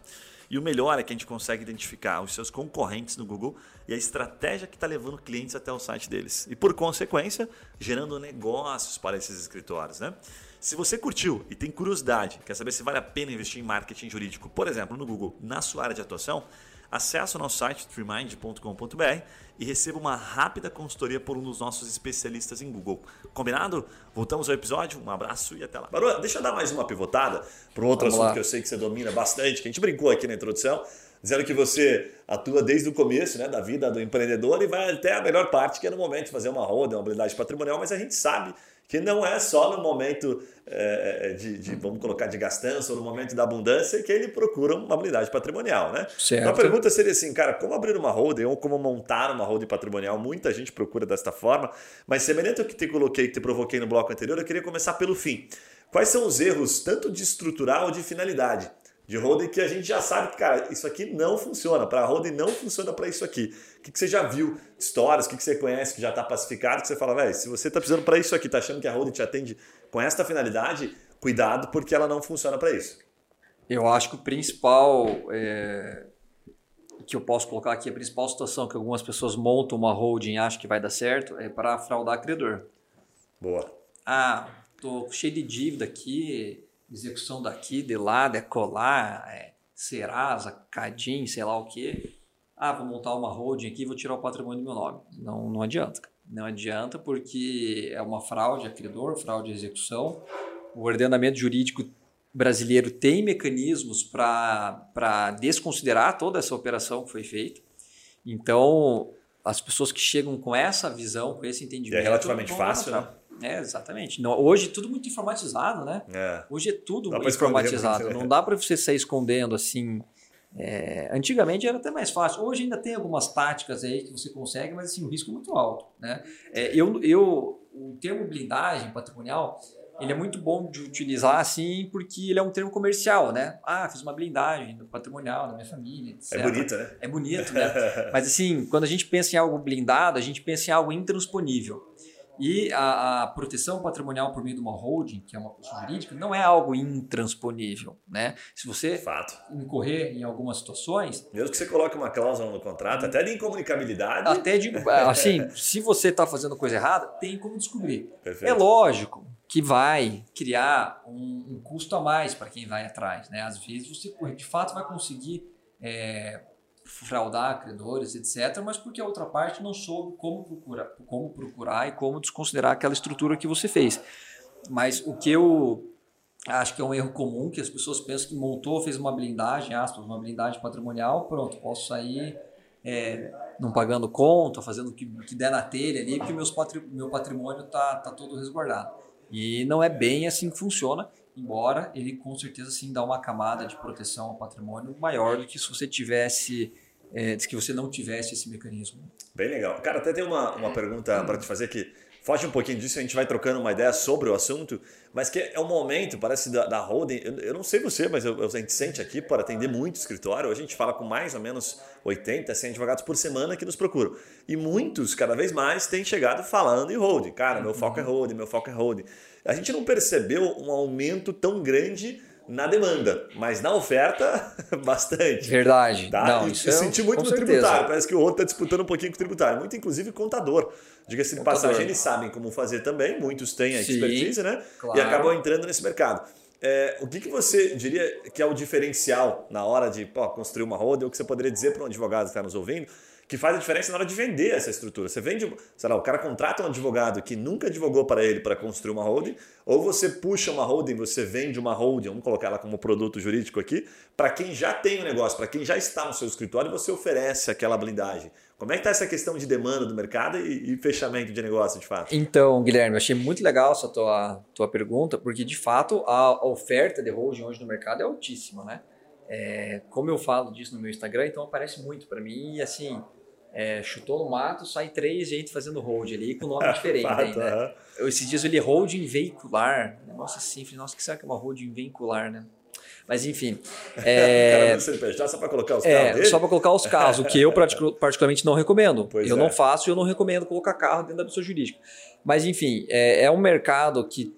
E o melhor é que a gente consegue identificar os seus concorrentes no Google e a estratégia que está levando clientes até o site deles. E por consequência, gerando negócios para esses escritórios. Né? Se você curtiu e tem curiosidade, quer saber se vale a pena investir em marketing jurídico, por exemplo, no Google, na sua área de atuação, acesse o nosso site treemind.com.br e receba uma rápida consultoria por um dos nossos especialistas em Google. Combinado? Voltamos ao episódio, um abraço e até lá. Barô, deixa eu dar mais uma pivotada para um outro Vamos assunto lá. que eu sei que você domina bastante, que a gente brincou aqui na introdução, dizendo que você atua desde o começo né, da vida do empreendedor e vai até a melhor parte, que é no momento de fazer uma roda, uma habilidade patrimonial, mas a gente sabe que não é só no momento é, de, de, vamos colocar, de gastança ou no momento da abundância que ele procura uma habilidade patrimonial, né? Certo. Então a pergunta seria assim, cara, como abrir uma holding ou como montar uma holding patrimonial? Muita gente procura desta forma, mas semelhante ao que te coloquei, que te provoquei no bloco anterior, eu queria começar pelo fim. Quais são os erros, tanto de estrutural ou de finalidade? De holding que a gente já sabe que, cara, isso aqui não funciona. Para a holding não funciona para isso aqui. O que, que você já viu? Histórias, o que, que você conhece que já está pacificado, que você fala, velho, se você está precisando para isso aqui, está achando que a holding te atende com esta finalidade, cuidado porque ela não funciona para isso. Eu acho que o principal é, que eu posso colocar aqui, a principal situação que algumas pessoas montam uma holding e acham que vai dar certo é para fraudar credor. Boa. Ah, tô cheio de dívida aqui, execução daqui, de lá, de colar, é, Serasa, Cadim, sei lá o que. Ah, vou montar uma holding aqui vou tirar o patrimônio do meu nome. Não, não adianta. Não adianta porque é uma fraude a credor, fraude à execução. O ordenamento jurídico brasileiro tem mecanismos para desconsiderar toda essa operação que foi feita. Então, as pessoas que chegam com essa visão, com esse entendimento. E é relativamente fácil, né? É, exatamente. Não, hoje tudo muito informatizado, né? É. Hoje é tudo muito informatizado. Não dá para você sair escondendo assim. É, antigamente era até mais fácil. Hoje ainda tem algumas táticas aí que você consegue, mas assim, o risco é muito alto. Né? É, eu, eu, o termo blindagem patrimonial ele é muito bom de utilizar assim, porque ele é um termo comercial, né? Ah, fiz uma blindagem patrimonial da minha família, etc. É bonito, né? É bonito, né? [laughs] Mas assim, quando a gente pensa em algo blindado, a gente pensa em algo intransponível. E a, a, proteção patrimonial por meio de uma holding, que é uma pessoa jurídica, não é algo intransponível. Né? Se você Fato. incorrer em algumas situações. Mesmo que você coloque uma cláusula no contrato, até de incomunicabilidade. Até de. [laughs] Assim, se você está fazendo coisa errada, tem como descobrir. Perfeito. É lógico que vai criar um, um custo a mais para quem vai atrás. Né? Às vezes você, de fato, vai conseguir. É, fraudar credores, etc., mas porque a outra parte não soube como procurar, como procurar e como desconsiderar aquela estrutura que você fez. Mas o que eu acho que é um erro comum, que as pessoas pensam que montou, fez uma blindagem, aspas, uma blindagem patrimonial, pronto, posso sair é, não pagando conta, fazendo o que, que der na telha ali, porque meus patri, meu patrimônio está tá todo resguardado. E não é bem assim que funciona, embora ele com certeza sim dá uma camada de proteção ao patrimônio maior do que se você tivesse, é, que você não tivesse esse mecanismo. Bem legal. Cara, até tem uma, uma pergunta para te fazer que foge um pouquinho disso, a gente vai trocando uma ideia sobre o assunto, mas que é um momento, parece, da, da holding. Eu, eu não sei você, mas eu, a gente sente aqui para atender muito escritório. A gente fala com mais ou menos 80, 100 advogados por semana que nos procuram. E muitos, cada vez mais, têm chegado falando em holding. Cara, meu foco é holding, meu foco é holding. A gente não percebeu um aumento tão grande na demanda, mas na oferta, [laughs] bastante. Verdade. Tá? Não, isso eu senti muito no certeza. tributário. Parece que o outro está disputando um pouquinho com o tributário. Muito, inclusive, contador. Diga-se de passagem, eles sabem como fazer também, muitos têm a Sim, expertise, né? Claro. E acabam entrando nesse mercado. É, o que, que você diria que é o diferencial na hora de pô, construir uma roda, ou que você poderia dizer para um advogado que está nos ouvindo, que faz a diferença na hora de vender essa estrutura. Você vende, sei lá, o cara contrata um advogado que nunca advogou para ele para construir uma holding, ou você puxa uma holding, você vende uma holding, vamos colocar ela como produto jurídico aqui, para quem já tem o um negócio, para quem já está no seu escritório, você oferece aquela blindagem. Como é que está essa questão de demanda do mercado e, e, fechamento de negócio, de fato? Então, Guilherme, eu achei muito legal essa tua, tua pergunta, porque de fato a oferta de holding hoje no mercado é altíssima, né? É, como eu falo disso no meu Instagram, então aparece muito para mim e assim, é, chutou no mato, sai três gente fazendo hold ali com nome [laughs] diferente ainda. Uhum. Esses dias eu li holding veicular, negócio assim, falei, nossa, o que será que é uma holding veicular, né? Mas enfim. [laughs] É, Cara, só para colocar os é, carros. Dele? Só para colocar os carros, o que eu [laughs] particularmente não recomendo. Pois eu é. não faço e eu não recomendo colocar carro dentro da pessoa jurídica. Mas enfim, é, é um mercado que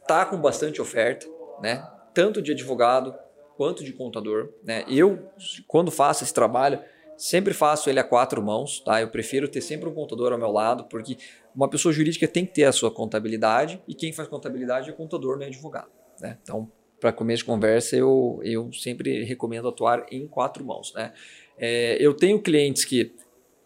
está com bastante oferta, né? Tanto de advogado quanto de contador. Né? Eu, quando faço esse trabalho, Sempre faço ele a quatro mãos, tá? Eu prefiro ter sempre um contador ao meu lado, porque uma pessoa jurídica tem que ter a sua contabilidade e quem faz contabilidade é contador, não é advogado. Né? Então, para começo de conversa, eu, eu sempre recomendo atuar em quatro mãos. Né? É, eu tenho clientes que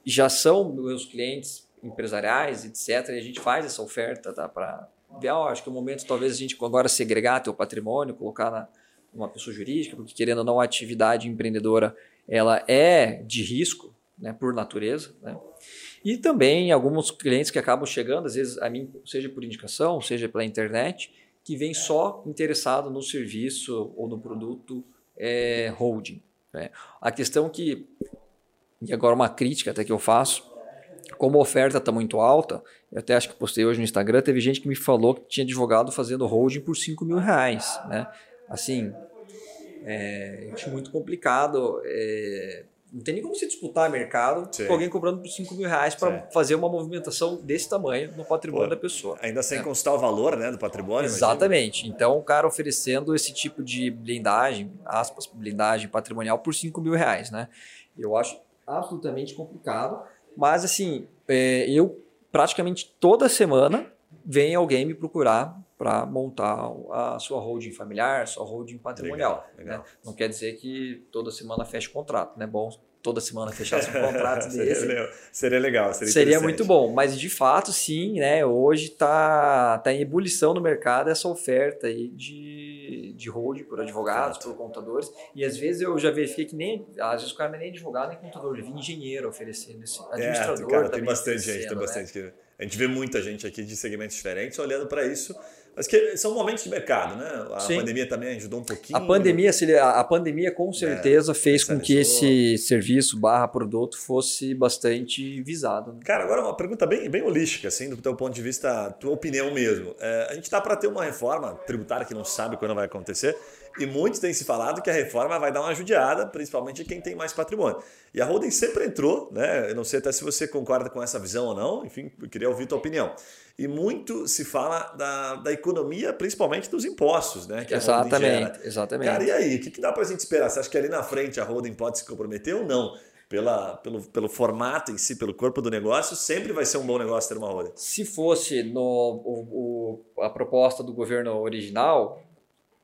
já são meus clientes empresariais, etc., e a gente faz essa oferta tá? para ver, oh, acho que é o momento talvez a gente agora segregar teu patrimônio, colocar na, uma pessoa jurídica, porque querendo ou não, a atividade empreendedora ela é de risco, né, por natureza, né? E também alguns clientes que acabam chegando, às vezes a mim, seja por indicação, seja pela internet, que vem só interessado no serviço ou no produto é, holding. Né? A questão que, e agora uma crítica até que eu faço, como a oferta está muito alta, eu até acho que postei hoje no Instagram, teve gente que me falou que tinha advogado fazendo holding por 5 mil reais. Né? Assim, é, acho muito complicado. É, não tem nem como se disputar mercado Sim. com alguém cobrando por 5 mil reais para fazer uma movimentação desse tamanho no patrimônio Pô, da pessoa. Ainda sem é. constar o valor né, do patrimônio. Exatamente. Imagina. Então, o cara oferecendo esse tipo de blindagem, aspas, blindagem patrimonial por 5 mil reais. Né? Eu acho absolutamente complicado. Mas, assim, é, eu praticamente toda semana vem alguém me procurar para montar a sua holding familiar, sua holding patrimonial. Legal, legal. Né? Não quer dizer que toda semana feche contrato, né? Bom toda semana fechasse [laughs] um contrato desse. Seria, seria legal, seria, seria muito bom. Mas de fato, sim, né? Hoje está tá em ebulição no mercado essa oferta aí de, de holding por advogados, por contadores. E às vezes eu já verifiquei que nem. Às vezes o cara não é nem advogado nem contador, ele vem engenheiro oferecendo esse. É, administrador. É, cara, tem bastante gente, tem bastante. Né? A gente vê muita gente aqui de segmentos diferentes olhando para isso mas que são momentos de mercado, né? A Sim. pandemia também ajudou um pouquinho. A pandemia, a pandemia com certeza é, fez com que esse serviço barra produto fosse bastante visado. Né? Cara, agora uma pergunta bem, bem holística, assim, do teu ponto de vista, tua opinião mesmo. É, a gente está para ter uma reforma tributária que não sabe quando vai acontecer. E muitos têm se falado que a reforma vai dar uma judiada, principalmente quem tem mais patrimônio. E a holding sempre entrou, né? Eu não sei até se você concorda com essa visão ou não, enfim, eu queria ouvir tua opinião. E muito se fala da, da economia, principalmente dos impostos, né? Que exatamente, exatamente. Cara, e aí, o que, que dá para a gente esperar? Você acha que ali na frente a holding pode se comprometer ou não? Pela, pelo, pelo formato em si, pelo corpo do negócio, sempre vai ser um bom negócio ter uma holding. Se fosse no, o, o, a proposta do governo original,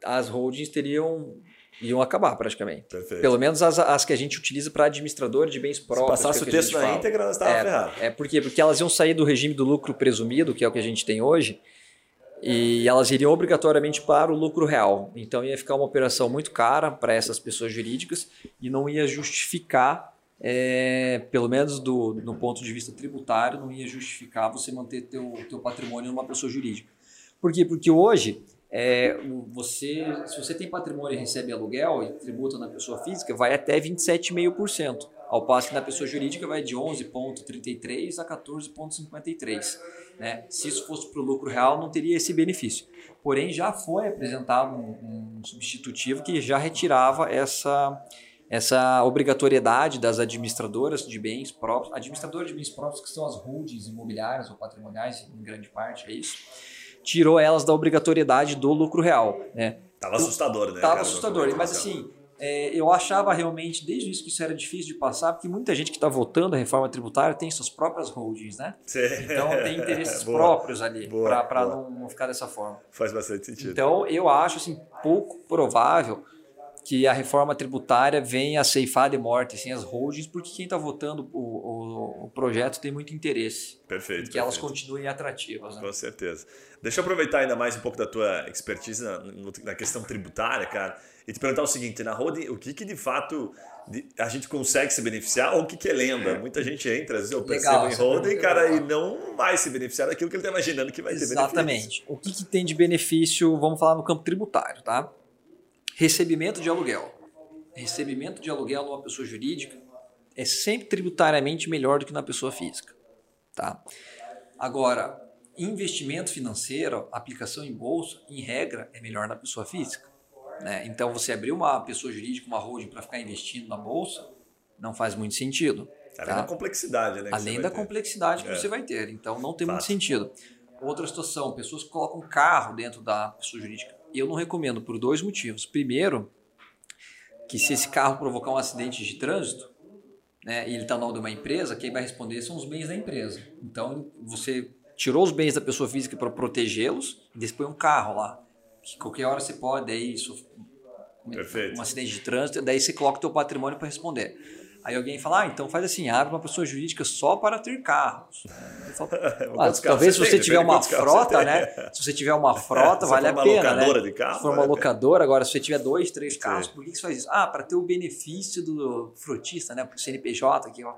as holdings teriam iam acabar praticamente. Perfeito. Pelo menos as, as que a gente utiliza para administrador de bens próprios. Se passasse é o texto na íntegra, nós estávamos é, ferrados. É por quê? Porque elas iam sair do regime do lucro presumido, que é o que a gente tem hoje, e elas iriam obrigatoriamente para o lucro real. Então ia ficar uma operação muito cara para essas pessoas jurídicas e não ia justificar, é, pelo menos do, no ponto de vista tributário, não ia justificar você manter teu, teu patrimônio numa pessoa jurídica. Por quê? Porque hoje é, você, se você tem patrimônio e recebe aluguel e tributa na pessoa física, vai até 27,5%, ao passo que na pessoa jurídica vai de 11,33% a 14,53%. Né? Se isso fosse para o lucro real, não teria esse benefício. Porém, já foi apresentado um, um substitutivo que já retirava essa, essa obrigatoriedade das administradoras de bens próprios, administradoras de bens próprios que são as holdings imobiliárias ou patrimoniais, em grande parte, é isso tirou elas da obrigatoriedade do lucro real. Né? Tava assustador, né? Tava assustador, mas assim, é, eu achava realmente, desde isso, que isso era difícil de passar, porque muita gente que está votando a reforma tributária tem suas próprias holdings, né? Sim. Então tem interesses [laughs] boa, próprios ali, para não, não ficar dessa forma. Faz bastante sentido. Então eu acho assim, pouco provável que a reforma tributária venha a ceifar de morte assim, as holdings, porque quem está votando o, o, o, projeto tem muito interesse. Perfeito. Que perfeito. elas continuem atrativas. Né? Com certeza. Deixa eu aproveitar ainda mais um pouco da tua expertise na, na questão tributária, cara, e te perguntar o seguinte: na holding, o que, que de fato a gente consegue se beneficiar ou o que, que é lenda? Muita gente entra, às vezes eu percebo Legal, em holding, cara, e não vai se beneficiar daquilo que ele está imaginando que vai Exatamente. ter. Exatamente. O que, que tem de benefício, vamos falar no campo tributário, tá? Recebimento de aluguel. Recebimento de aluguel numa pessoa jurídica é sempre tributariamente melhor do que na pessoa física. Tá? Agora, investimento financeiro, aplicação em bolsa, em regra, é melhor na pessoa física. Né? Então, você abrir uma pessoa jurídica, uma holding, para ficar investindo na bolsa, não faz muito sentido. Além tá? da complexidade, né? Além da ter. complexidade que é. você vai ter. Então, não tem Fato. muito sentido. Outra situação, pessoas que colocam carro dentro da pessoa jurídica eu não recomendo por dois motivos. Primeiro, que se esse carro provocar um acidente de trânsito, né, e ele está no nome de uma empresa, quem vai responder são os bens da empresa. Então, você tirou os bens da pessoa física para protegê-los e depois um carro lá. Que qualquer hora você pode, aí, isso, um acidente de trânsito, daí você coloca o teu patrimônio para responder. Aí alguém fala, ah, então faz assim, abre uma pessoa jurídica só para ter carros. Falo, [laughs] ah, talvez [laughs] se você tiver uma frota, né? [laughs] Se você tiver uma frota, vale a pena, né? De carro, se for uma locadora, agora se você tiver dois, três carros, Sim. por que você faz isso? Ah, para ter o benefício do frotista, né? Para o CNPJ aqui, ó.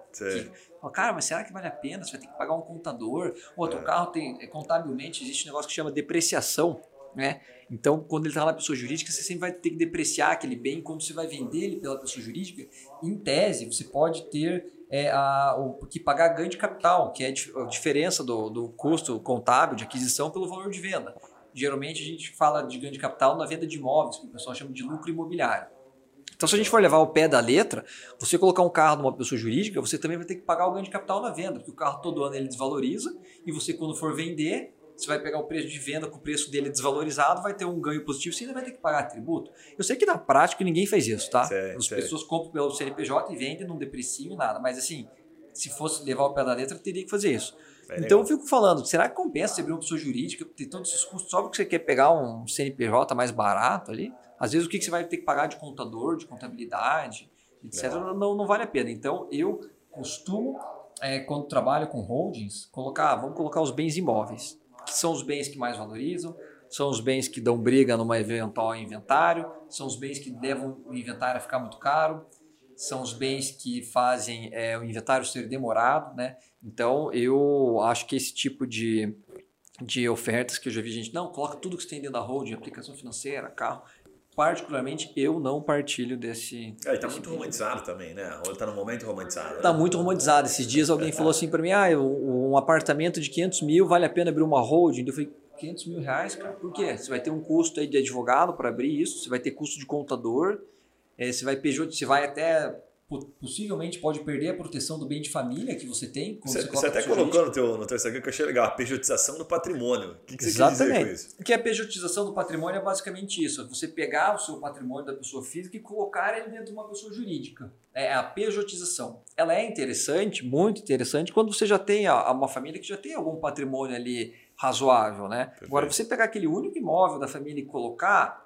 Cara, mas será que vale a pena? Você vai ter que pagar um contador. Outro é. carro tem, é, contabilmente, existe um negócio que chama depreciação, né? Então, quando ele está na pessoa jurídica, você sempre vai ter que depreciar aquele bem. Quando você vai vender ele pela pessoa jurídica, em tese, você pode ter é, a, o que pagar ganho de capital, que é a diferença do, do custo contábil de aquisição pelo valor de venda. Geralmente, a gente fala de ganho de capital na venda de imóveis, que o pessoal chama de lucro imobiliário. Então, se a gente for levar o pé da letra, você colocar um carro numa pessoa jurídica, você também vai ter que pagar o ganho de capital na venda, porque o carro todo ano ele desvaloriza e você, quando for vender, você vai pegar o preço de venda com o preço dele desvalorizado, vai ter um ganho positivo, você ainda vai ter que pagar tributo. Eu sei que na prática ninguém faz isso, tá? Sei, As sei. pessoas compram pelo CNPJ e vendem, não depreciam nada. Mas assim, se fosse levar o pé da letra, teria que fazer isso. É então eu fico falando, será que compensa você abrir uma pessoa jurídica, ter todos esses custos só porque você quer pegar um CNPJ mais barato ali? Às vezes o que você vai ter que pagar de contador, de contabilidade, etc., não, não vale a pena. Então eu costumo, é, quando trabalho com holdings, colocar, vamos colocar os bens imóveis que são os bens que mais valorizam, são os bens que dão briga numa eventual inventário, são os bens que levam o inventário a ficar muito caro, são os bens que fazem é, o inventário ser demorado, né? Então eu acho que esse tipo de, de ofertas que eu já vi gente, não, coloca tudo que você tem dentro da holding, aplicação financeira, carro, particularmente, eu não partilho desse. É, tá muito romantizado também, né? Ou tá no momento romantizado. Tá né? muito romantizado. Esses dias alguém falou assim para mim: ah, um apartamento de 500 mil vale a pena abrir uma holding? Eu falei, 500 mil reais, cara. Por quê? Você vai ter um custo aí de advogado para abrir isso, você vai ter custo de contador, é, você vai você vai até possivelmente pode perder a proteção do bem de família que você tem. Você, você, você até colocou no teu, no teu Instagram que eu achei legal, a pejotização do patrimônio. O que, que você Exatamente. com isso? O que é a pejotização do patrimônio é basicamente isso, é você pegar o seu patrimônio da pessoa física e colocar ele dentro de uma pessoa jurídica. É a pejotização. Ela é interessante, muito interessante, quando você já tem uma família que já tem algum patrimônio ali razoável, né? Perfeito. Agora, você pegar aquele único imóvel da família e colocar,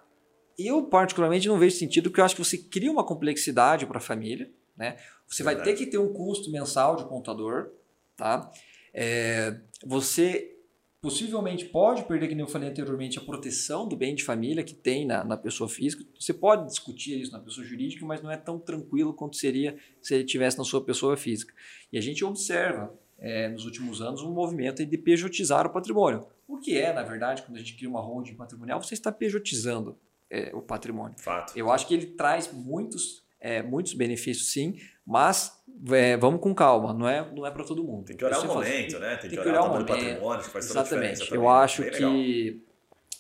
eu particularmente não vejo sentido, porque eu acho que você cria uma complexidade para a família, né? Você Verdade. vai ter que ter um custo mensal de contador, tá? É, você possivelmente pode perder, como eu falei anteriormente, a proteção do bem de família que tem na, na pessoa física. Você pode discutir isso na pessoa jurídica, mas não é tão tranquilo quanto seria se ele tivesse na sua pessoa física. E a gente observa é, nos últimos anos um movimento de pejotizar o patrimônio. O que é, na verdade, quando a gente cria uma holding patrimonial, você está pejotizando é, o patrimônio. Fato. Eu acho que ele traz muitos é, muitos benefícios sim, mas é, vamos com calma, não é, não é para todo mundo. Tem que olhar o momento, né? Tem, tem que, olhar, o momento. patrimônio, que faz Exatamente. A Eu acho que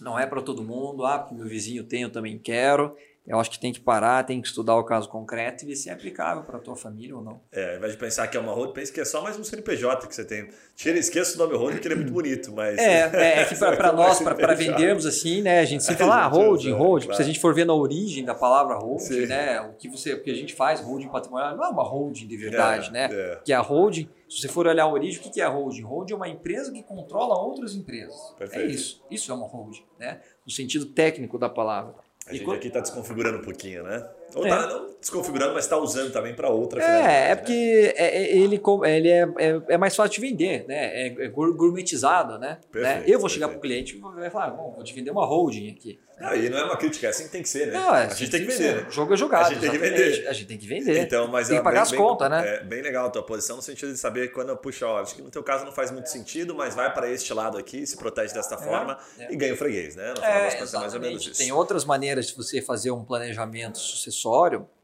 não é para todo mundo, ah, porque meu vizinho tem, eu também quero. Eu acho que tem que parar, tem que estudar o caso concreto e ver se é aplicável para a tua família ou não. É, ao invés de pensar que é uma road, pense que é só mais um CNPJ que você tem. Tira, esqueça o nome road, porque ele é muito bonito, mas... É, é que para [laughs] nós, para vendermos assim, né, a gente sempre fala, [laughs] ah, holding, holding. Claro. Se a gente for ver na origem da palavra holding, Sim. né, o que, você, o que a gente faz, holding patrimonial, não é uma holding de verdade, é, né? É. Que a holding, se você for olhar a origem, o que é a holding? Holding é uma empresa que controla outras empresas. É Perfeito. É isso. Isso é uma holding, né? No sentido técnico da palavra. A gente quando... aqui está desconfigurando um pouquinho, né? Ou é. tá não desconfigurando, mas está usando também para outra É, é porque né? é, é ele, ele é, é, é, mais fácil de vender, né? É, gourmetizado, né? Perfeito, né? Eu vou chegar para o cliente e vai falar, bom, vou te vender uma holding aqui. Não, e não é uma crítica, é assim que tem que ser, né? Não, é, a gente tem que vender, né? Jogo é jogado. A gente tem que vender. A gente tem que vender. Então, mas tem que pagar as contas, né? É bem legal a tua posição no sentido de saber quando, puxa, ó, acho que no teu caso não faz muito sentido, mas vai para este lado aqui, se protege desta é, forma é. e ganha o freguês, né? No final é, das contas é mais ou menos isso. Tem outras maneiras de você fazer um planejamento sucessório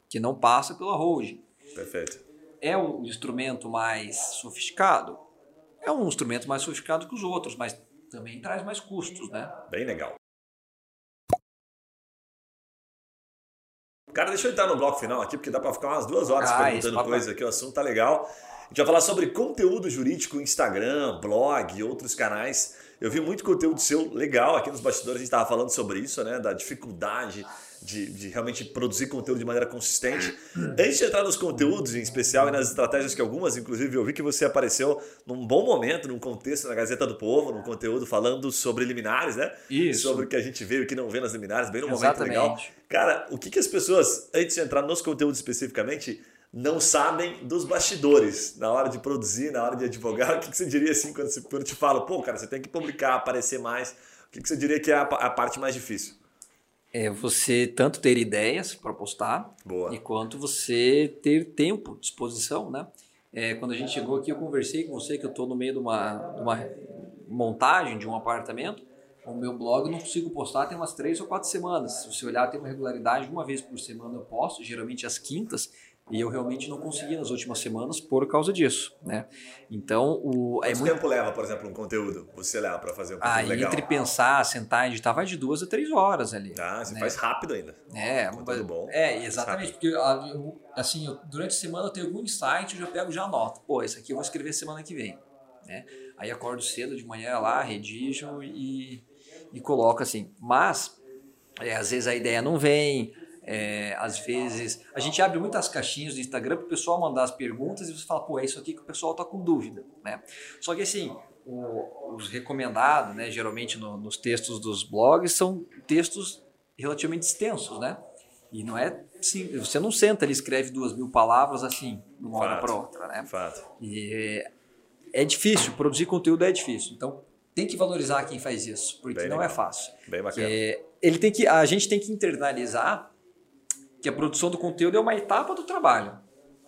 que não passa pela holding. Perfeito. É um instrumento mais sofisticado? É um instrumento mais sofisticado que os outros, mas também traz mais custos, né? Bem legal. Cara, deixa eu entrar no bloco final aqui, porque dá para ficar umas duas horas ah, perguntando coisa aqui, o assunto tá legal. A gente vai falar sobre conteúdo jurídico, Instagram, blog e outros canais. Eu vi muito conteúdo seu legal aqui nos bastidores, a gente estava falando sobre isso, né? Da dificuldade de, de, realmente produzir conteúdo de maneira consistente. Antes de entrar nos conteúdos em especial e nas estratégias que algumas, inclusive, eu vi que você apareceu num bom momento, num contexto na Gazeta do Povo, num conteúdo falando sobre liminares, né? Isso. Sobre o que a gente vê e o que não vê nas liminares, bem num momento legal. Cara, o que, que as pessoas, antes de entrar nos conteúdos especificamente, não sabem dos bastidores, na hora de produzir, na hora de advogar? O que, que você diria assim quando, você, quando te fala, pô, cara, você tem que publicar, aparecer mais? O que, que você diria que é a, a parte mais difícil? É você tanto ter ideias para postar, Boa. e quanto você ter tempo, disposição, né? É, quando a gente chegou aqui, eu conversei com você que eu estou no meio de uma, de uma montagem de um apartamento. O meu blog eu não consigo postar tem umas três ou quatro semanas. Se você olhar, tem uma regularidade, uma vez por semana eu posto, geralmente às quintas. E eu realmente não consegui nas últimas semanas por causa disso, né? Então, o... É Quanto muito... tempo leva, por exemplo, um conteúdo? Você leva para fazer um conteúdo ah, legal? entre pensar, sentar e editar, vai de duas a três horas ali. Ah, você né? faz rápido ainda. É, conteúdo bom. É, exatamente. Porque, ah, assim, eu, durante a semana eu tenho algum insight, eu já pego já anoto. Pô, isso aqui eu vou escrever semana que vem, né? Aí acordo cedo de manhã lá, redijo e, e coloco assim. Mas, é, às vezes a ideia não vem é, às vezes, a gente abre muitas caixinhas do Instagram para o pessoal mandar as perguntas e você fala, pô, é isso aqui que o pessoal está com dúvida. Né? Só que assim, o, os recomendados, né, geralmente no, nos textos dos blogs, são textos relativamente extensos, né? E não é assim, você não senta ali escreve duas mil palavras assim, de uma hora para outra, né? Fato. E é, é difícil, produzir conteúdo é difícil. Então, tem que valorizar quem faz isso, porque Bem não é legal. é fácil. Bem bacana. É, ele tem que, a gente tem que internalizar que a produção do conteúdo é uma etapa do trabalho. Né?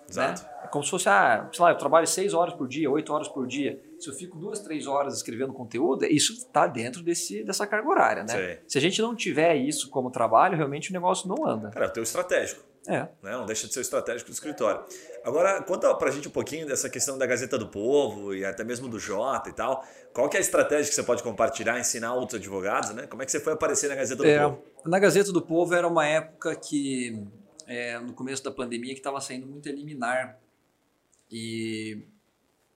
Exato. Né? É como se fosse, ah, sei lá, eu trabalho seis horas por dia, oito horas por dia. Se eu fico duas, três horas escrevendo conteúdo, isso está dentro desse, dessa carga horária, né? Se a gente não tiver isso como trabalho, realmente o negócio não anda. Cara, é o teu estratégico. É. Né? Não deixa de ser estratégico do escritório. Agora, conta pra gente um pouquinho dessa questão da Gazeta do Povo e até mesmo do Jota e tal. Qual que é a estratégia que você pode compartilhar, ensinar outros advogados, né? Como é que você foi aparecer na Gazeta do é, Povo? Na Gazeta do Povo era uma época que, é, no começo da pandemia, que estava saindo muito eliminar. E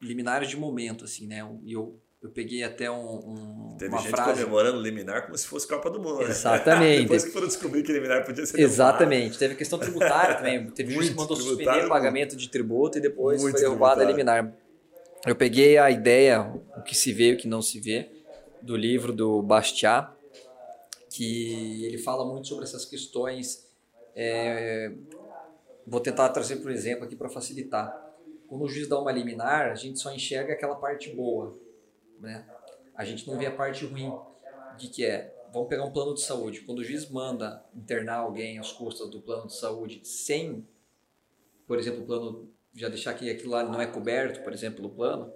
liminares de momento, assim, né? E eu eu peguei até um, um Teve uma gente frase... comemorando o liminar como se fosse Copa do Mundo. Né? Exatamente. [laughs] Depois que foram descobrir que liminar podia ser Exatamente. Teve questão tributária também. [laughs] Teve juiz que mandou suspender o pagamento de tributo e depois foi derrubada a liminar. Eu peguei a ideia, o que se vê e o que não se vê, do livro do Bastiat, que ele fala muito sobre essas questões. É... Vou tentar trazer, por exemplo, aqui para facilitar. Quando o juiz dá uma liminar, a gente só enxerga aquela parte boa né? A gente não vê a parte ruim de que é, vamos pegar um plano de saúde, quando o juiz manda internar alguém aos custos do plano de saúde sem, por exemplo, o plano, já deixar que aquilo lá não é coberto, por exemplo, no plano,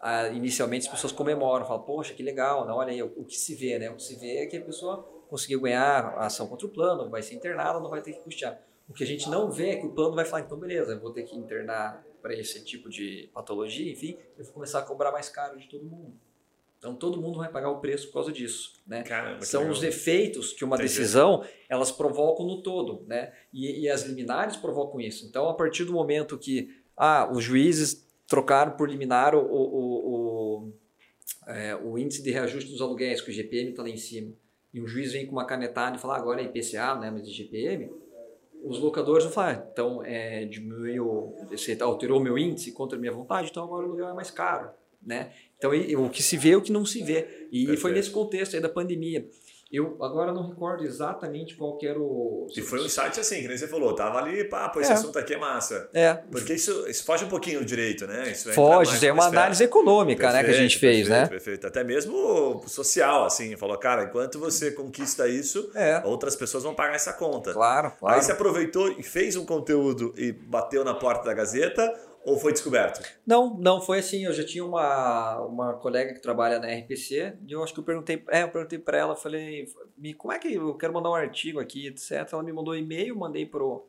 ah, inicialmente as pessoas comemoram, falam, poxa, que legal, né? olha aí, o, o, que se vê, né? O que se vê é que a pessoa conseguiu ganhar a ação contra o plano, vai ser internada, não vai ter que custear. O que a gente não vê é que o plano vai falar, então beleza, eu vou ter que internar para esse tipo de patologia, enfim, eu vou começar a cobrar mais caro de todo mundo. Então todo mundo vai pagar o preço por causa disso, né? Caramba, São os efeitos que uma Entendi. decisão elas provocam no todo, né? E, e, as liminares provocam isso. Então a partir do momento que ah, os juízes trocaram por liminar o, o, o, o, é, o índice de reajuste dos aluguéis, que o GPM está lá em cima, e o juiz vem com uma canetada e fala ah, agora é IPCA, né? Mas de GPM, os locadores vão falar, ah, então é, diminuiu, você alterou meu índice contra a minha vontade, então agora o aluguel é mais caro, né? Então o que se vê é o que não se vê. E Perfeito. foi nesse contexto aí da pandemia. Eu agora não recordo exatamente qual era o. E foi um insight assim, que nem você falou, tava ali, pá, pô, esse é. assunto aqui é massa. É. Porque isso, isso foge um pouquinho do direito, né? Isso foge, é uma análise econômica, perfeito, né, que a gente fez, perfeito, né? Perfeito. Até mesmo social, assim, falou, cara, enquanto você conquista isso, é. outras pessoas vão pagar essa conta. Claro, claro. Aí você aproveitou e fez um conteúdo e bateu na porta da Gazeta, ou foi descoberto? Não, não, foi assim. Eu já tinha uma, uma colega que trabalha na RPC, e eu acho que eu perguntei, é, eu perguntei para ela, falei, me, como é que eu quero mandar um artigo aqui, etc. Ela me mandou um e-mail, mandei pro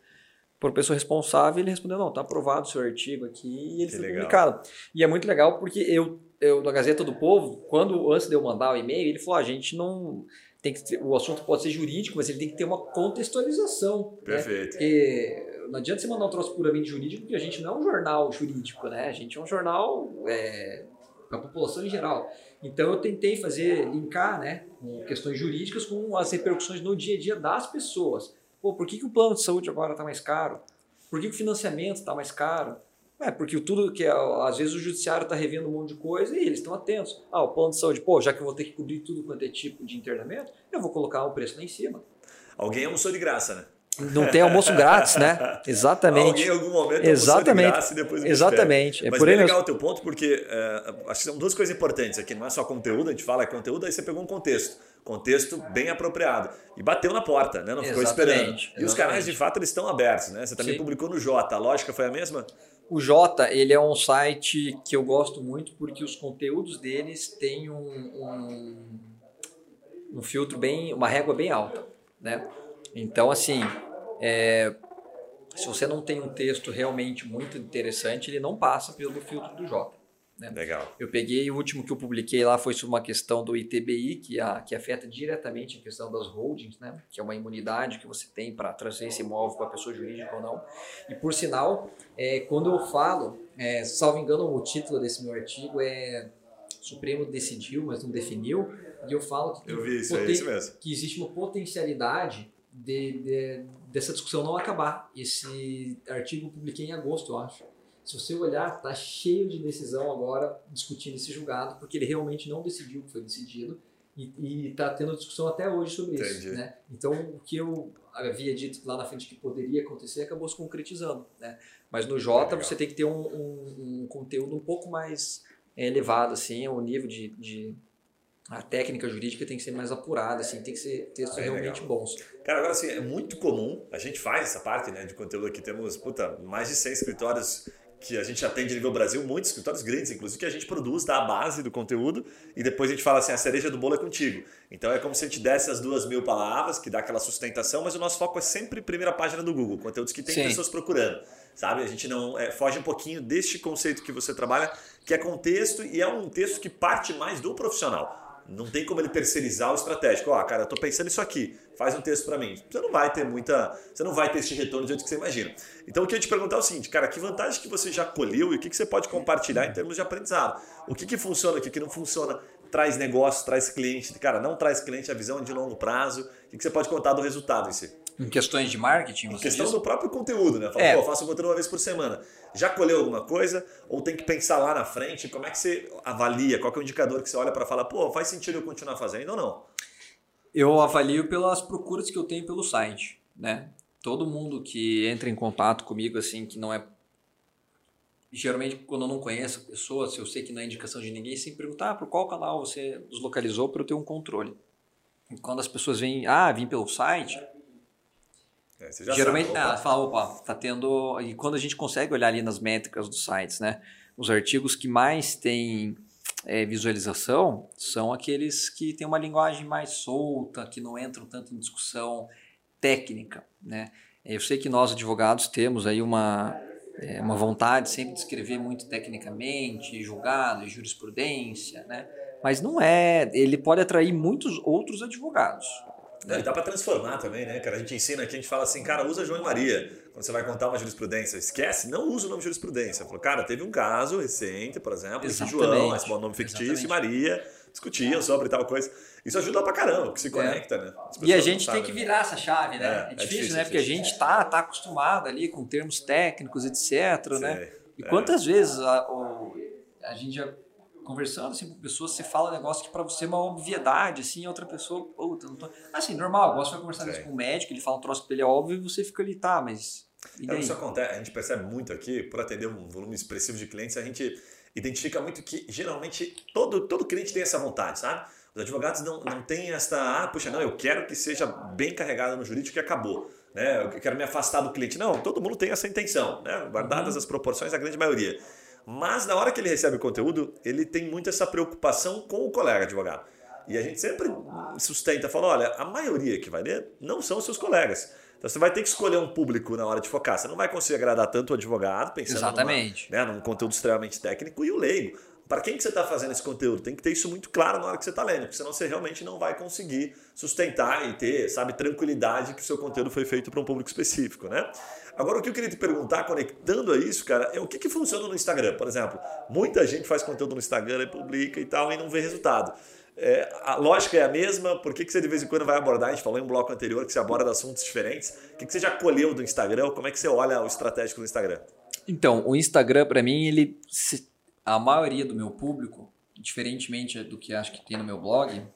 por pessoa responsável, ele respondeu, não, tá aprovado o seu artigo aqui e ele que foi legal. publicado. E é muito legal porque eu, eu, na Gazeta do Povo, quando antes de eu mandar o e-mail, ele falou, ah, a gente não tem que o assunto pode ser jurídico, mas ele tem que ter uma contextualização. Né? Perfeito. Né? Porque não adianta você mandar um troço puramente jurídico, porque a gente não é um jornal jurídico, né? A gente é um jornal é, para a população em geral. Então eu tentei fazer, linkar, né, com questões jurídicas com as repercussões no dia a dia das pessoas. Pô, por que, que o plano de saúde agora está mais caro? Por que, que o financiamento está mais caro? É, porque tudo que é, às vezes o judiciário está revendo um monte de coisa e eles estão atentos. Ah, o plano de saúde, pô, já que eu vou ter que cobrir tudo quanto é tipo de internamento, eu vou colocar o preço lá em cima. Alguém almoçou de graça, né? Não tem almoço grátis, né? [laughs] Exatamente. Alguém em algum momento Exatamente. E depois Exatamente. É Mas por bem legal o teu ponto, porque é, acho que são duas coisas importantes aqui. Não é só conteúdo, a gente fala é conteúdo, aí você pegou um contexto. Contexto bem apropriado. E bateu na porta, né? Não ficou esperando. E Exatamente. os canais, de fato, eles estão abertos, né? Você também Sim. publicou no Jota. A lógica foi a mesma? O Jota, ele é um site que eu gosto muito porque os conteúdos deles têm um, um, um filtro bem, uma régua bem alta, né? Então, assim, é, se você não tem um texto realmente muito interessante, ele não passa pelo filtro do Jota. Né? Legal. Eu peguei o último que eu publiquei lá foi sobre uma questão do ITBI, que, a, que afeta diretamente a questão das holdings, né? que é uma imunidade que você tem para trazer esse imóvel para a pessoa jurídica ou não. E por sinal, é, quando eu falo, é, salvo engano, o título desse meu artigo é Supremo decidiu, mas não definiu, e eu falo que, eu vi isso, é isso mesmo. que existe uma potencialidade de, de, dessa discussão não acabar. Esse artigo eu publiquei em agosto, eu acho. Se você olhar, tá cheio de decisão agora discutindo esse julgado, porque ele realmente não decidiu o que foi decidido e está tendo discussão até hoje sobre Entendi. isso. Né? Então, o que eu havia dito lá na frente que poderia acontecer acabou se concretizando. Né? Mas no Jota você tem que ter um, um, um conteúdo um pouco mais elevado, assim, o nível de, de a técnica jurídica tem que ser mais apurada, assim, tem que ser textos é realmente legal. bons. Cara, agora assim, é muito comum, a gente faz essa parte né, de conteúdo aqui, temos puta, mais de 100 escritórios que a gente atende nível Brasil, muitos escritórios grandes, inclusive, que a gente produz, dá a base do conteúdo e depois a gente fala assim, a cereja do bolo é contigo. Então é como se a gente desse as duas mil palavras, que dá aquela sustentação, mas o nosso foco é sempre primeira página do Google, conteúdos que tem Sim. pessoas procurando. Sabe? A gente não é, foge um pouquinho deste conceito que você trabalha, que é contexto e é um texto que parte mais do profissional. Não tem como ele terceirizar o estratégico. Ó, oh, cara, eu tô pensando isso aqui, faz um texto para mim. Você não vai ter muita. Você não vai ter esse retorno do jeito que você imagina. Então o que eu ia te perguntar é o seguinte, cara, que vantagem que você já colheu e o que, que você pode compartilhar em termos de aprendizado? O que, que funciona, o que, que não funciona? Traz negócio, traz cliente. Cara, não traz cliente, a visão é de longo prazo. O que, que você pode contar do resultado em si? Em questões de marketing, você Em questão diz? do próprio conteúdo, né? Fala, é. pô, faço um conteúdo uma vez por semana. Já colheu alguma coisa? Ou tem que pensar lá na frente? Como é que você avalia? Qual é o indicador que você olha para falar, pô, faz sentido eu continuar fazendo ou não? Eu avalio pelas procuras que eu tenho pelo site, né? Todo mundo que entra em contato comigo, assim, que não é geralmente quando eu não conheço a pessoa, se eu sei que não é indicação de ninguém, sempre perguntar ah, por qual canal você nos localizou para eu ter um controle. E quando as pessoas vêm, ah, vim pelo site, é, Geralmente sabe, ela fala, opa, tá tendo. E quando a gente consegue olhar ali nas métricas dos sites, né? Os artigos que mais têm é, visualização são aqueles que têm uma linguagem mais solta, que não entram tanto em discussão técnica, né? Eu sei que nós advogados temos aí uma, é, uma vontade sempre de escrever muito tecnicamente, julgado, jurisprudência, né? Mas não é, ele pode atrair muitos outros advogados. É, e dá para transformar também, né, cara? A gente ensina aqui, a gente fala assim, cara, usa João e Maria. Quando você vai contar uma jurisprudência, esquece, não usa o nome jurisprudência. Falou, cara, teve um caso recente, por exemplo, Exatamente. que João, esse nome fictício, Exatamente. e Maria discutiam sobre tal coisa. Isso ajuda pra caramba, porque se é. conecta, é. né? E a gente tem que né? virar essa chave, né? É, é, é difícil, é difícil, né? Porque a gente tá, tá acostumado ali com termos técnicos, etc, né? E quantas vezes a, a gente já conversando assim com pessoas, você fala um negócio que para você é uma obviedade, assim, a outra pessoa, puta, não tô... Assim, normal, você vai conversar isso com um médico, ele fala um troço que ele é óbvio e você fica ali, tá, mas. É, isso acontece, a gente percebe muito aqui, por atender um volume expressivo de clientes, a gente identifica muito que geralmente todo, todo cliente tem essa vontade, sabe? Os advogados não, não têm esta, ah, puxa, não, eu quero que seja bem carregado no jurídico e acabou. Né? Eu quero me afastar do cliente. Não, todo mundo tem essa intenção, né? guardadas uhum. as proporções, a grande maioria. Mas na hora que ele recebe o conteúdo, ele tem muito essa preocupação com o colega advogado. E a gente sempre sustenta, fala, olha, a maioria que vai ler não são os seus colegas. Então você vai ter que escolher um público na hora de focar. Você não vai conseguir agradar tanto o advogado, pensando. Numa, né, num conteúdo extremamente técnico, e o leigo. Para quem que você está fazendo esse conteúdo? Tem que ter isso muito claro na hora que você está lendo, porque senão você realmente não vai conseguir sustentar e ter, sabe, tranquilidade que o seu conteúdo foi feito para um público específico, né? Agora, o que eu queria te perguntar, conectando a isso, cara, é o que, que funciona no Instagram. Por exemplo, muita gente faz conteúdo no Instagram e publica e tal e não vê resultado. É, a lógica é a mesma, por que, que você de vez em quando vai abordar? A gente falou em um bloco anterior que você aborda assuntos diferentes. O que, que você já colheu do Instagram? Como é que você olha o estratégico do Instagram? Então, o Instagram, para mim, ele a maioria do meu público, diferentemente do que acho que tem no meu blog,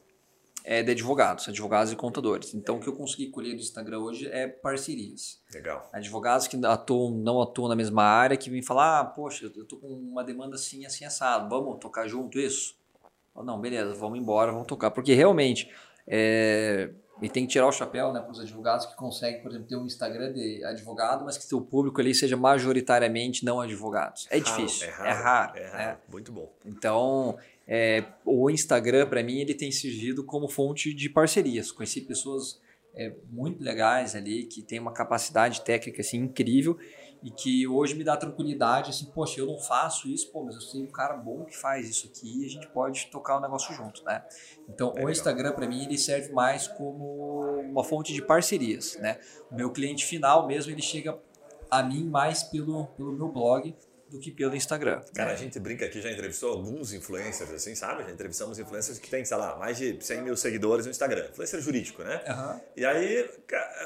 é de advogados, advogados e contadores. Então, o que eu consegui colher do Instagram hoje é parcerias. Legal. Advogados que atuam, não atuam na mesma área, que vêm falar, ah, poxa, eu tô com uma demanda assim, assim, assado, vamos tocar junto isso? Não, beleza, vamos embora, vamos tocar. Porque realmente, é, e tem que tirar o chapéu né, para os advogados que conseguem, por exemplo, ter um Instagram de advogado, mas que seu público ali seja majoritariamente não advogados. É difícil, é raro. É raro, é raro. É. Muito bom. Então, é, o Instagram, para mim, ele tem servido como fonte de parcerias. Conheci pessoas é, muito legais ali, que têm uma capacidade técnica assim, incrível e que hoje me dá tranquilidade, assim, poxa, eu não faço isso, pô, mas eu sei um cara bom que faz isso aqui e a gente pode tocar o negócio junto, né? Então, é o Instagram para mim ele serve mais como uma fonte de parcerias, né? O meu cliente final mesmo, ele chega a mim mais pelo, pelo meu blog, do que pelo Instagram. Cara, a gente brinca aqui, já entrevistou alguns influencers, assim, sabe? Já entrevistamos influencers que tem, sei lá, mais de 100 mil seguidores no Instagram. Influencer jurídico, né? Uhum. E aí,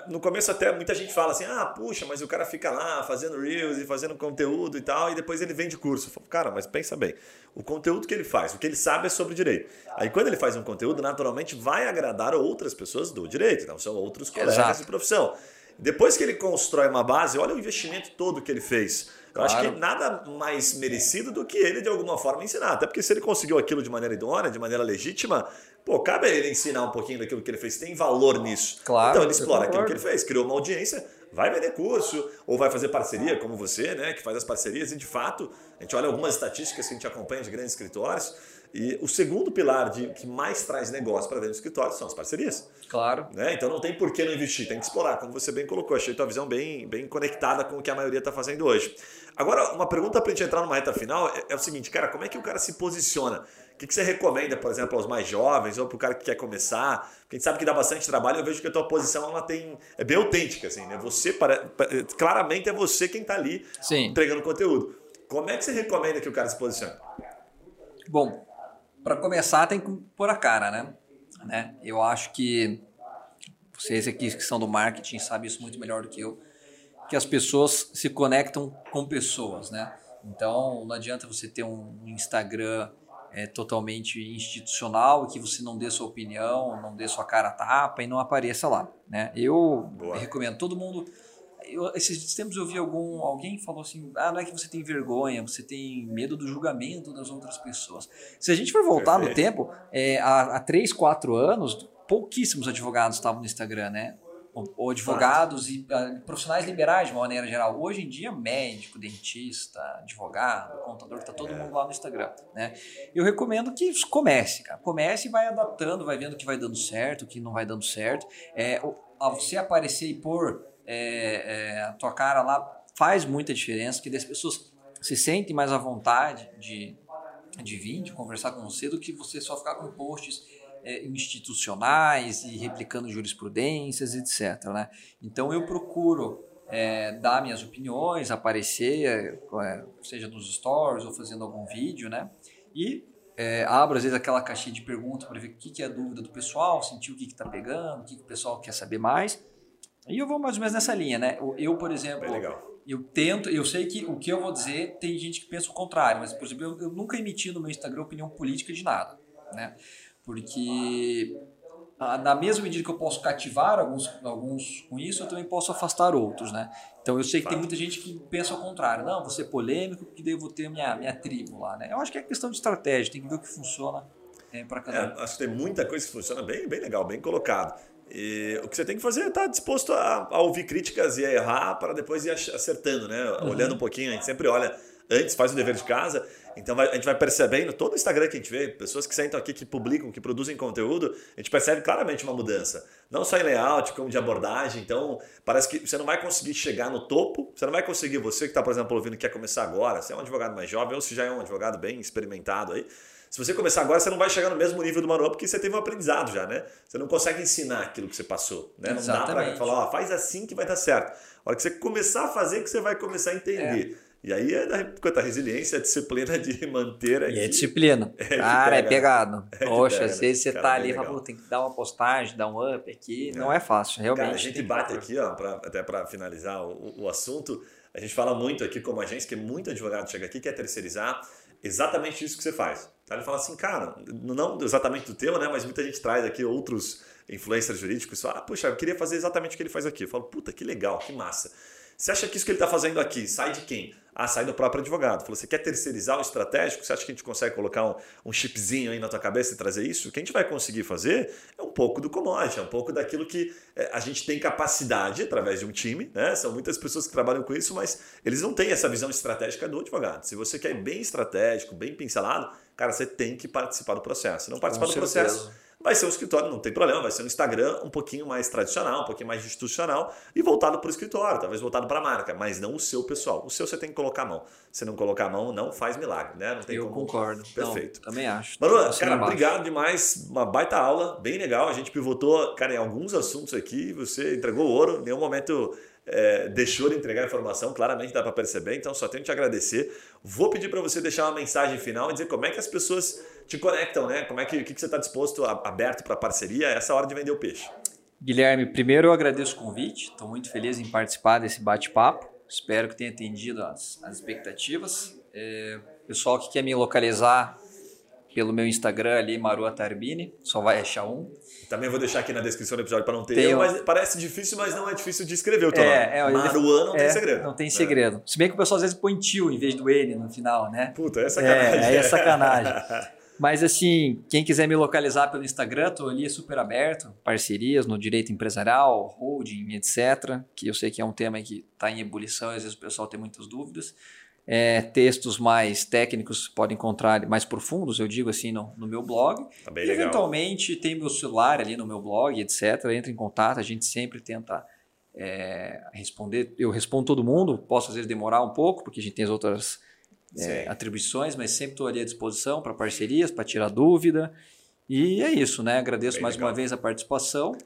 no começo até muita gente fala assim, ah, puxa, mas o cara fica lá fazendo reels e fazendo conteúdo e tal, e depois ele vende curso. Falo, cara, mas pensa bem, o conteúdo que ele faz, o que ele sabe é sobre direito. Aí quando ele faz um conteúdo, naturalmente vai agradar outras pessoas do direito, então são outros colegas Exato. de profissão. Depois que ele constrói uma base, olha o investimento todo que ele fez Claro. Eu acho que nada mais merecido do que ele, de alguma forma, ensinar. Até porque se ele conseguiu aquilo de maneira idônea, de maneira legítima, pô, cabe a ele ensinar um pouquinho daquilo que ele fez. Tem valor nisso. Claro. Então ele explora aquilo que ele fez, criou uma audiência, vai vender curso, ou vai fazer parceria, como você, né, que faz as parcerias, e de fato, a gente olha algumas estatísticas que a gente acompanha de grandes escritórios e o segundo pilar de, que mais traz negócio para dentro do escritório são as parcerias. Claro. Né? Então não tem por que não investir, tem que explorar, como você bem colocou. Achei tua visão bem, bem conectada com o que a maioria está fazendo hoje. Agora, uma pergunta para a gente entrar numa reta final é, é, o seguinte, cara, como é que o cara se posiciona? O que, que você recomenda, por exemplo, aos mais jovens ou para o cara que quer começar? Porque a gente sabe que dá bastante trabalho, eu vejo que a tua posição ela tem, é bem autêntica, assim, né? Você, para, claramente é você quem está ali Sim. entregando conteúdo. Como é que você recomenda que o cara se posicione? Bom, para começar, tem que pôr a cara, né? né? Eu acho que vocês aqui que são do marketing sabem isso muito melhor do que eu, que as pessoas se conectam com pessoas, né? Então, não adianta você ter um Instagram é, totalmente institucional que você não dê sua opinião, não dê sua cara tapa e não apareça lá, né? Eu Boa. recomendo todo mundo eu, esses tempos eu vi algum alguém falou assim, ah, não é que você tem vergonha, você tem medo do julgamento das outras pessoas. Se a gente for voltar Perfeito. no tempo, é, há, há 3, 4 anos, pouquíssimos advogados estavam no Instagram, né? Ou, advogados e uh, profissionais liberais de uma maneira geral. Hoje em dia, médico, dentista, advogado, contador, está todo é. mundo lá no Instagram, né? Eu recomendo que comece, cara. Comece e vai adaptando, vai vendo o que vai dando certo, o que não vai dando certo. É, você aparecer e pôr é, é, a tua cara lá faz muita diferença, que as pessoas se sentem mais à vontade de, de vir, de conversar com você, do que você só ficar com posts é, institucionais e replicando jurisprudências, etc. Né? Então eu procuro é, dar minhas opiniões, aparecer, é, seja nos stories ou fazendo algum vídeo, né? E é, abro às vezes aquela caixinha de perguntas para ver o que, que é a dúvida do pessoal, sentir o que está pegando, o que, que o pessoal quer saber mais. E eu vou mais ou menos nessa linha, né? Eu, por exemplo, eu tento, eu sei que o que eu vou dizer tem gente que pensa o contrário, mas, por exemplo, eu, eu nunca emiti no meu Instagram opinião política de nada, né? Porque na mesma medida que eu posso cativar alguns, alguns com isso, eu também posso afastar outros, né? Então eu sei que tem muita gente que pensa ao contrário. Não, vou ser polêmico porque daí eu vou ter minha, minha tribo lá, né? Eu acho que é questão de estratégia, tem que ver o que funciona é, para cada é, Acho que tem muita coisa que funciona bem, bem legal, bem colocado. E o que você tem que fazer é estar tá disposto a, a, ouvir críticas e a errar para depois ir acertando, né? Uhum. Olhando um pouquinho, a gente sempre olha antes, faz o dever de casa. Então vai, a gente vai percebendo, todo o Instagram que a gente vê, pessoas que sentam aqui, que publicam, que produzem conteúdo, a gente percebe claramente uma mudança. Não só em layout, como de abordagem. Então parece que você não vai conseguir chegar no topo, você não vai conseguir, você que está, por exemplo, ouvindo e quer começar agora, se é um advogado mais jovem ou se já é um advogado bem experimentado aí se você começar agora, você não vai chegar no mesmo nível do manual porque você teve um aprendizado já, né? Você não consegue ensinar aquilo que você passou, né? Não dá para falar, ó, faz assim que vai dar certo. A hora que você começar a fazer, que você vai começar a entender. É. E aí é da quanta resiliência, a disciplina de manter aqui. E é disciplina. [laughs] É Cara, é pegado. [laughs] É Poxa, pega, às vezes você Cara, tá ali e fala, tem que dar uma postagem, dar um up aqui. É. Não é fácil, realmente. Cara, a gente bate aqui, ó, pra, até para finalizar o, o assunto. A gente fala muito aqui como agência, que muito advogado chega aqui, quer terceirizar exatamente isso que você faz. Ele fala assim, cara, não exatamente do teu, né? Mas muita gente traz aqui outros influencers jurídicos e fala, ah, puxa, eu queria fazer exatamente o que ele faz aqui. Eu falo, puta, que legal, que massa. Você acha que isso que ele está fazendo aqui sai de quem? Ah, sai do próprio advogado. Falou, você quer terceirizar o estratégico? Você acha que a gente consegue colocar um, um chipzinho aí na tua cabeça e trazer isso? O que a gente vai conseguir fazer é um pouco do commodity, é um pouco daquilo que é, a gente tem capacidade através de um time, né? São muitas pessoas que trabalham com isso, mas eles não têm essa visão estratégica do advogado. Se você quer bem estratégico, bem pincelado, cara, você tem que participar do processo. Se não participar do processo vai ser um escritório, não tem problema, vai ser um Instagram um pouquinho mais tradicional, um pouquinho mais institucional e voltado para o escritório, talvez voltado para a marca, mas não o seu pessoal. O seu você tem que colocar a mão. Se não colocar a mão, não faz milagre, né? Não tem Eu como... concordo. Perfeito. Não, também acho. Manu, cara, obrigado demais. Uma baita aula, bem legal. A gente pivotou, cara, em alguns assuntos aqui, você entregou ouro, em nenhum momento é, deixou de entregar informação, claramente dá para perceber, então só tenho que te agradecer. Vou pedir para você deixar uma mensagem final e dizer como é que as pessoas te conectam, né? Como é que, que, que você está disposto, a, aberto para parceria, essa hora de vender o peixe. Guilherme, primeiro eu agradeço o convite, estou muito feliz em participar desse bate-papo, espero que tenha atendido as, as expectativas. É, pessoal que quer me localizar, pelo meu Instagram ali, Marua Tarbini, só vai achar um. Também vou deixar aqui na descrição do episódio para não ter erro, mas parece difícil, mas não é difícil de escrever o teu é, nome. É, Maruan não é, tem segredo. Não tem segredo. É. Se bem que o pessoal às vezes põe tio em vez do N no final, né? Puta, é sacanagem. É, é sacanagem. [laughs] mas assim, quem quiser me localizar pelo Instagram, tô ali super aberto, parcerias no direito empresarial, holding, etc. Que eu sei que é um tema que está em ebulição às vezes o pessoal tem muitas dúvidas. É, textos mais técnicos podem encontrar mais profundos, eu digo assim, no, no meu blog. Tá e, legal. Eventualmente tem meu celular ali no meu blog, etc. Entra em contato, a gente sempre tenta é, responder. Eu respondo todo mundo, posso às vezes demorar um pouco, porque a gente tem as outras é, atribuições, mas sempre estou ali à disposição para parcerias, para tirar dúvida. E é isso, né? Agradeço bem mais legal. uma vez a participação.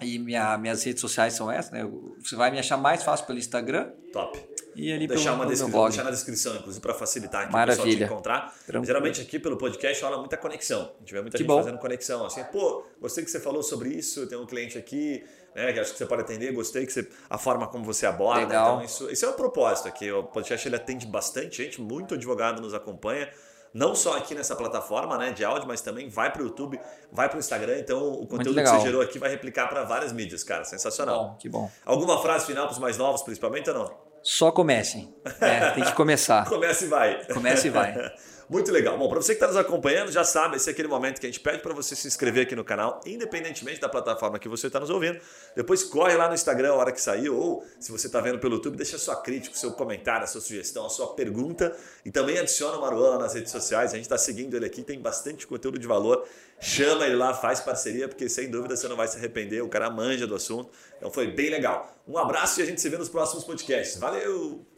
E minha, minhas redes sociais são essas, né? Você vai me achar mais fácil pelo Instagram. Top. E ali vou deixar, uma descrição, deixar na descrição, inclusive, para facilitar aqui Maravilha. o pessoal te encontrar. Tranquilo. Geralmente aqui pelo podcast rola muita conexão. A gente vê muita que gente bom. fazendo conexão. Assim, pô, gostei que você falou sobre isso, tem um cliente aqui, né, que acho que você pode atender, gostei que você, a forma como você aborda. Legal. Então, isso, isso é o propósito aqui. O podcast ele atende bastante gente, muito advogado nos acompanha não só aqui nessa plataforma né, de áudio, mas também vai para o YouTube, vai para o Instagram. Então, o conteúdo que você gerou aqui vai replicar para várias mídias, cara. Sensacional. Que bom, que bom. Alguma frase final para os mais novos, principalmente, ou não? Só comecem. É, tem que começar. [laughs] Comece e vai. Comece e vai. [laughs] Muito legal. Bom, para você que está nos acompanhando, já sabe, esse é aquele momento que a gente pede para você se inscrever aqui no canal, independentemente da plataforma que você está nos ouvindo. Depois corre lá no Instagram a hora que saiu, ou se você está vendo pelo YouTube, deixa sua crítica, seu comentário, a sua sugestão, a sua pergunta. E também adiciona o Maruana nas redes sociais. A gente está seguindo ele aqui, tem bastante conteúdo de valor. Chama ele lá, faz parceria, porque sem dúvida você não vai se arrepender. O cara manja do assunto. Então foi bem legal. Um abraço e a gente se vê nos próximos podcasts. Valeu!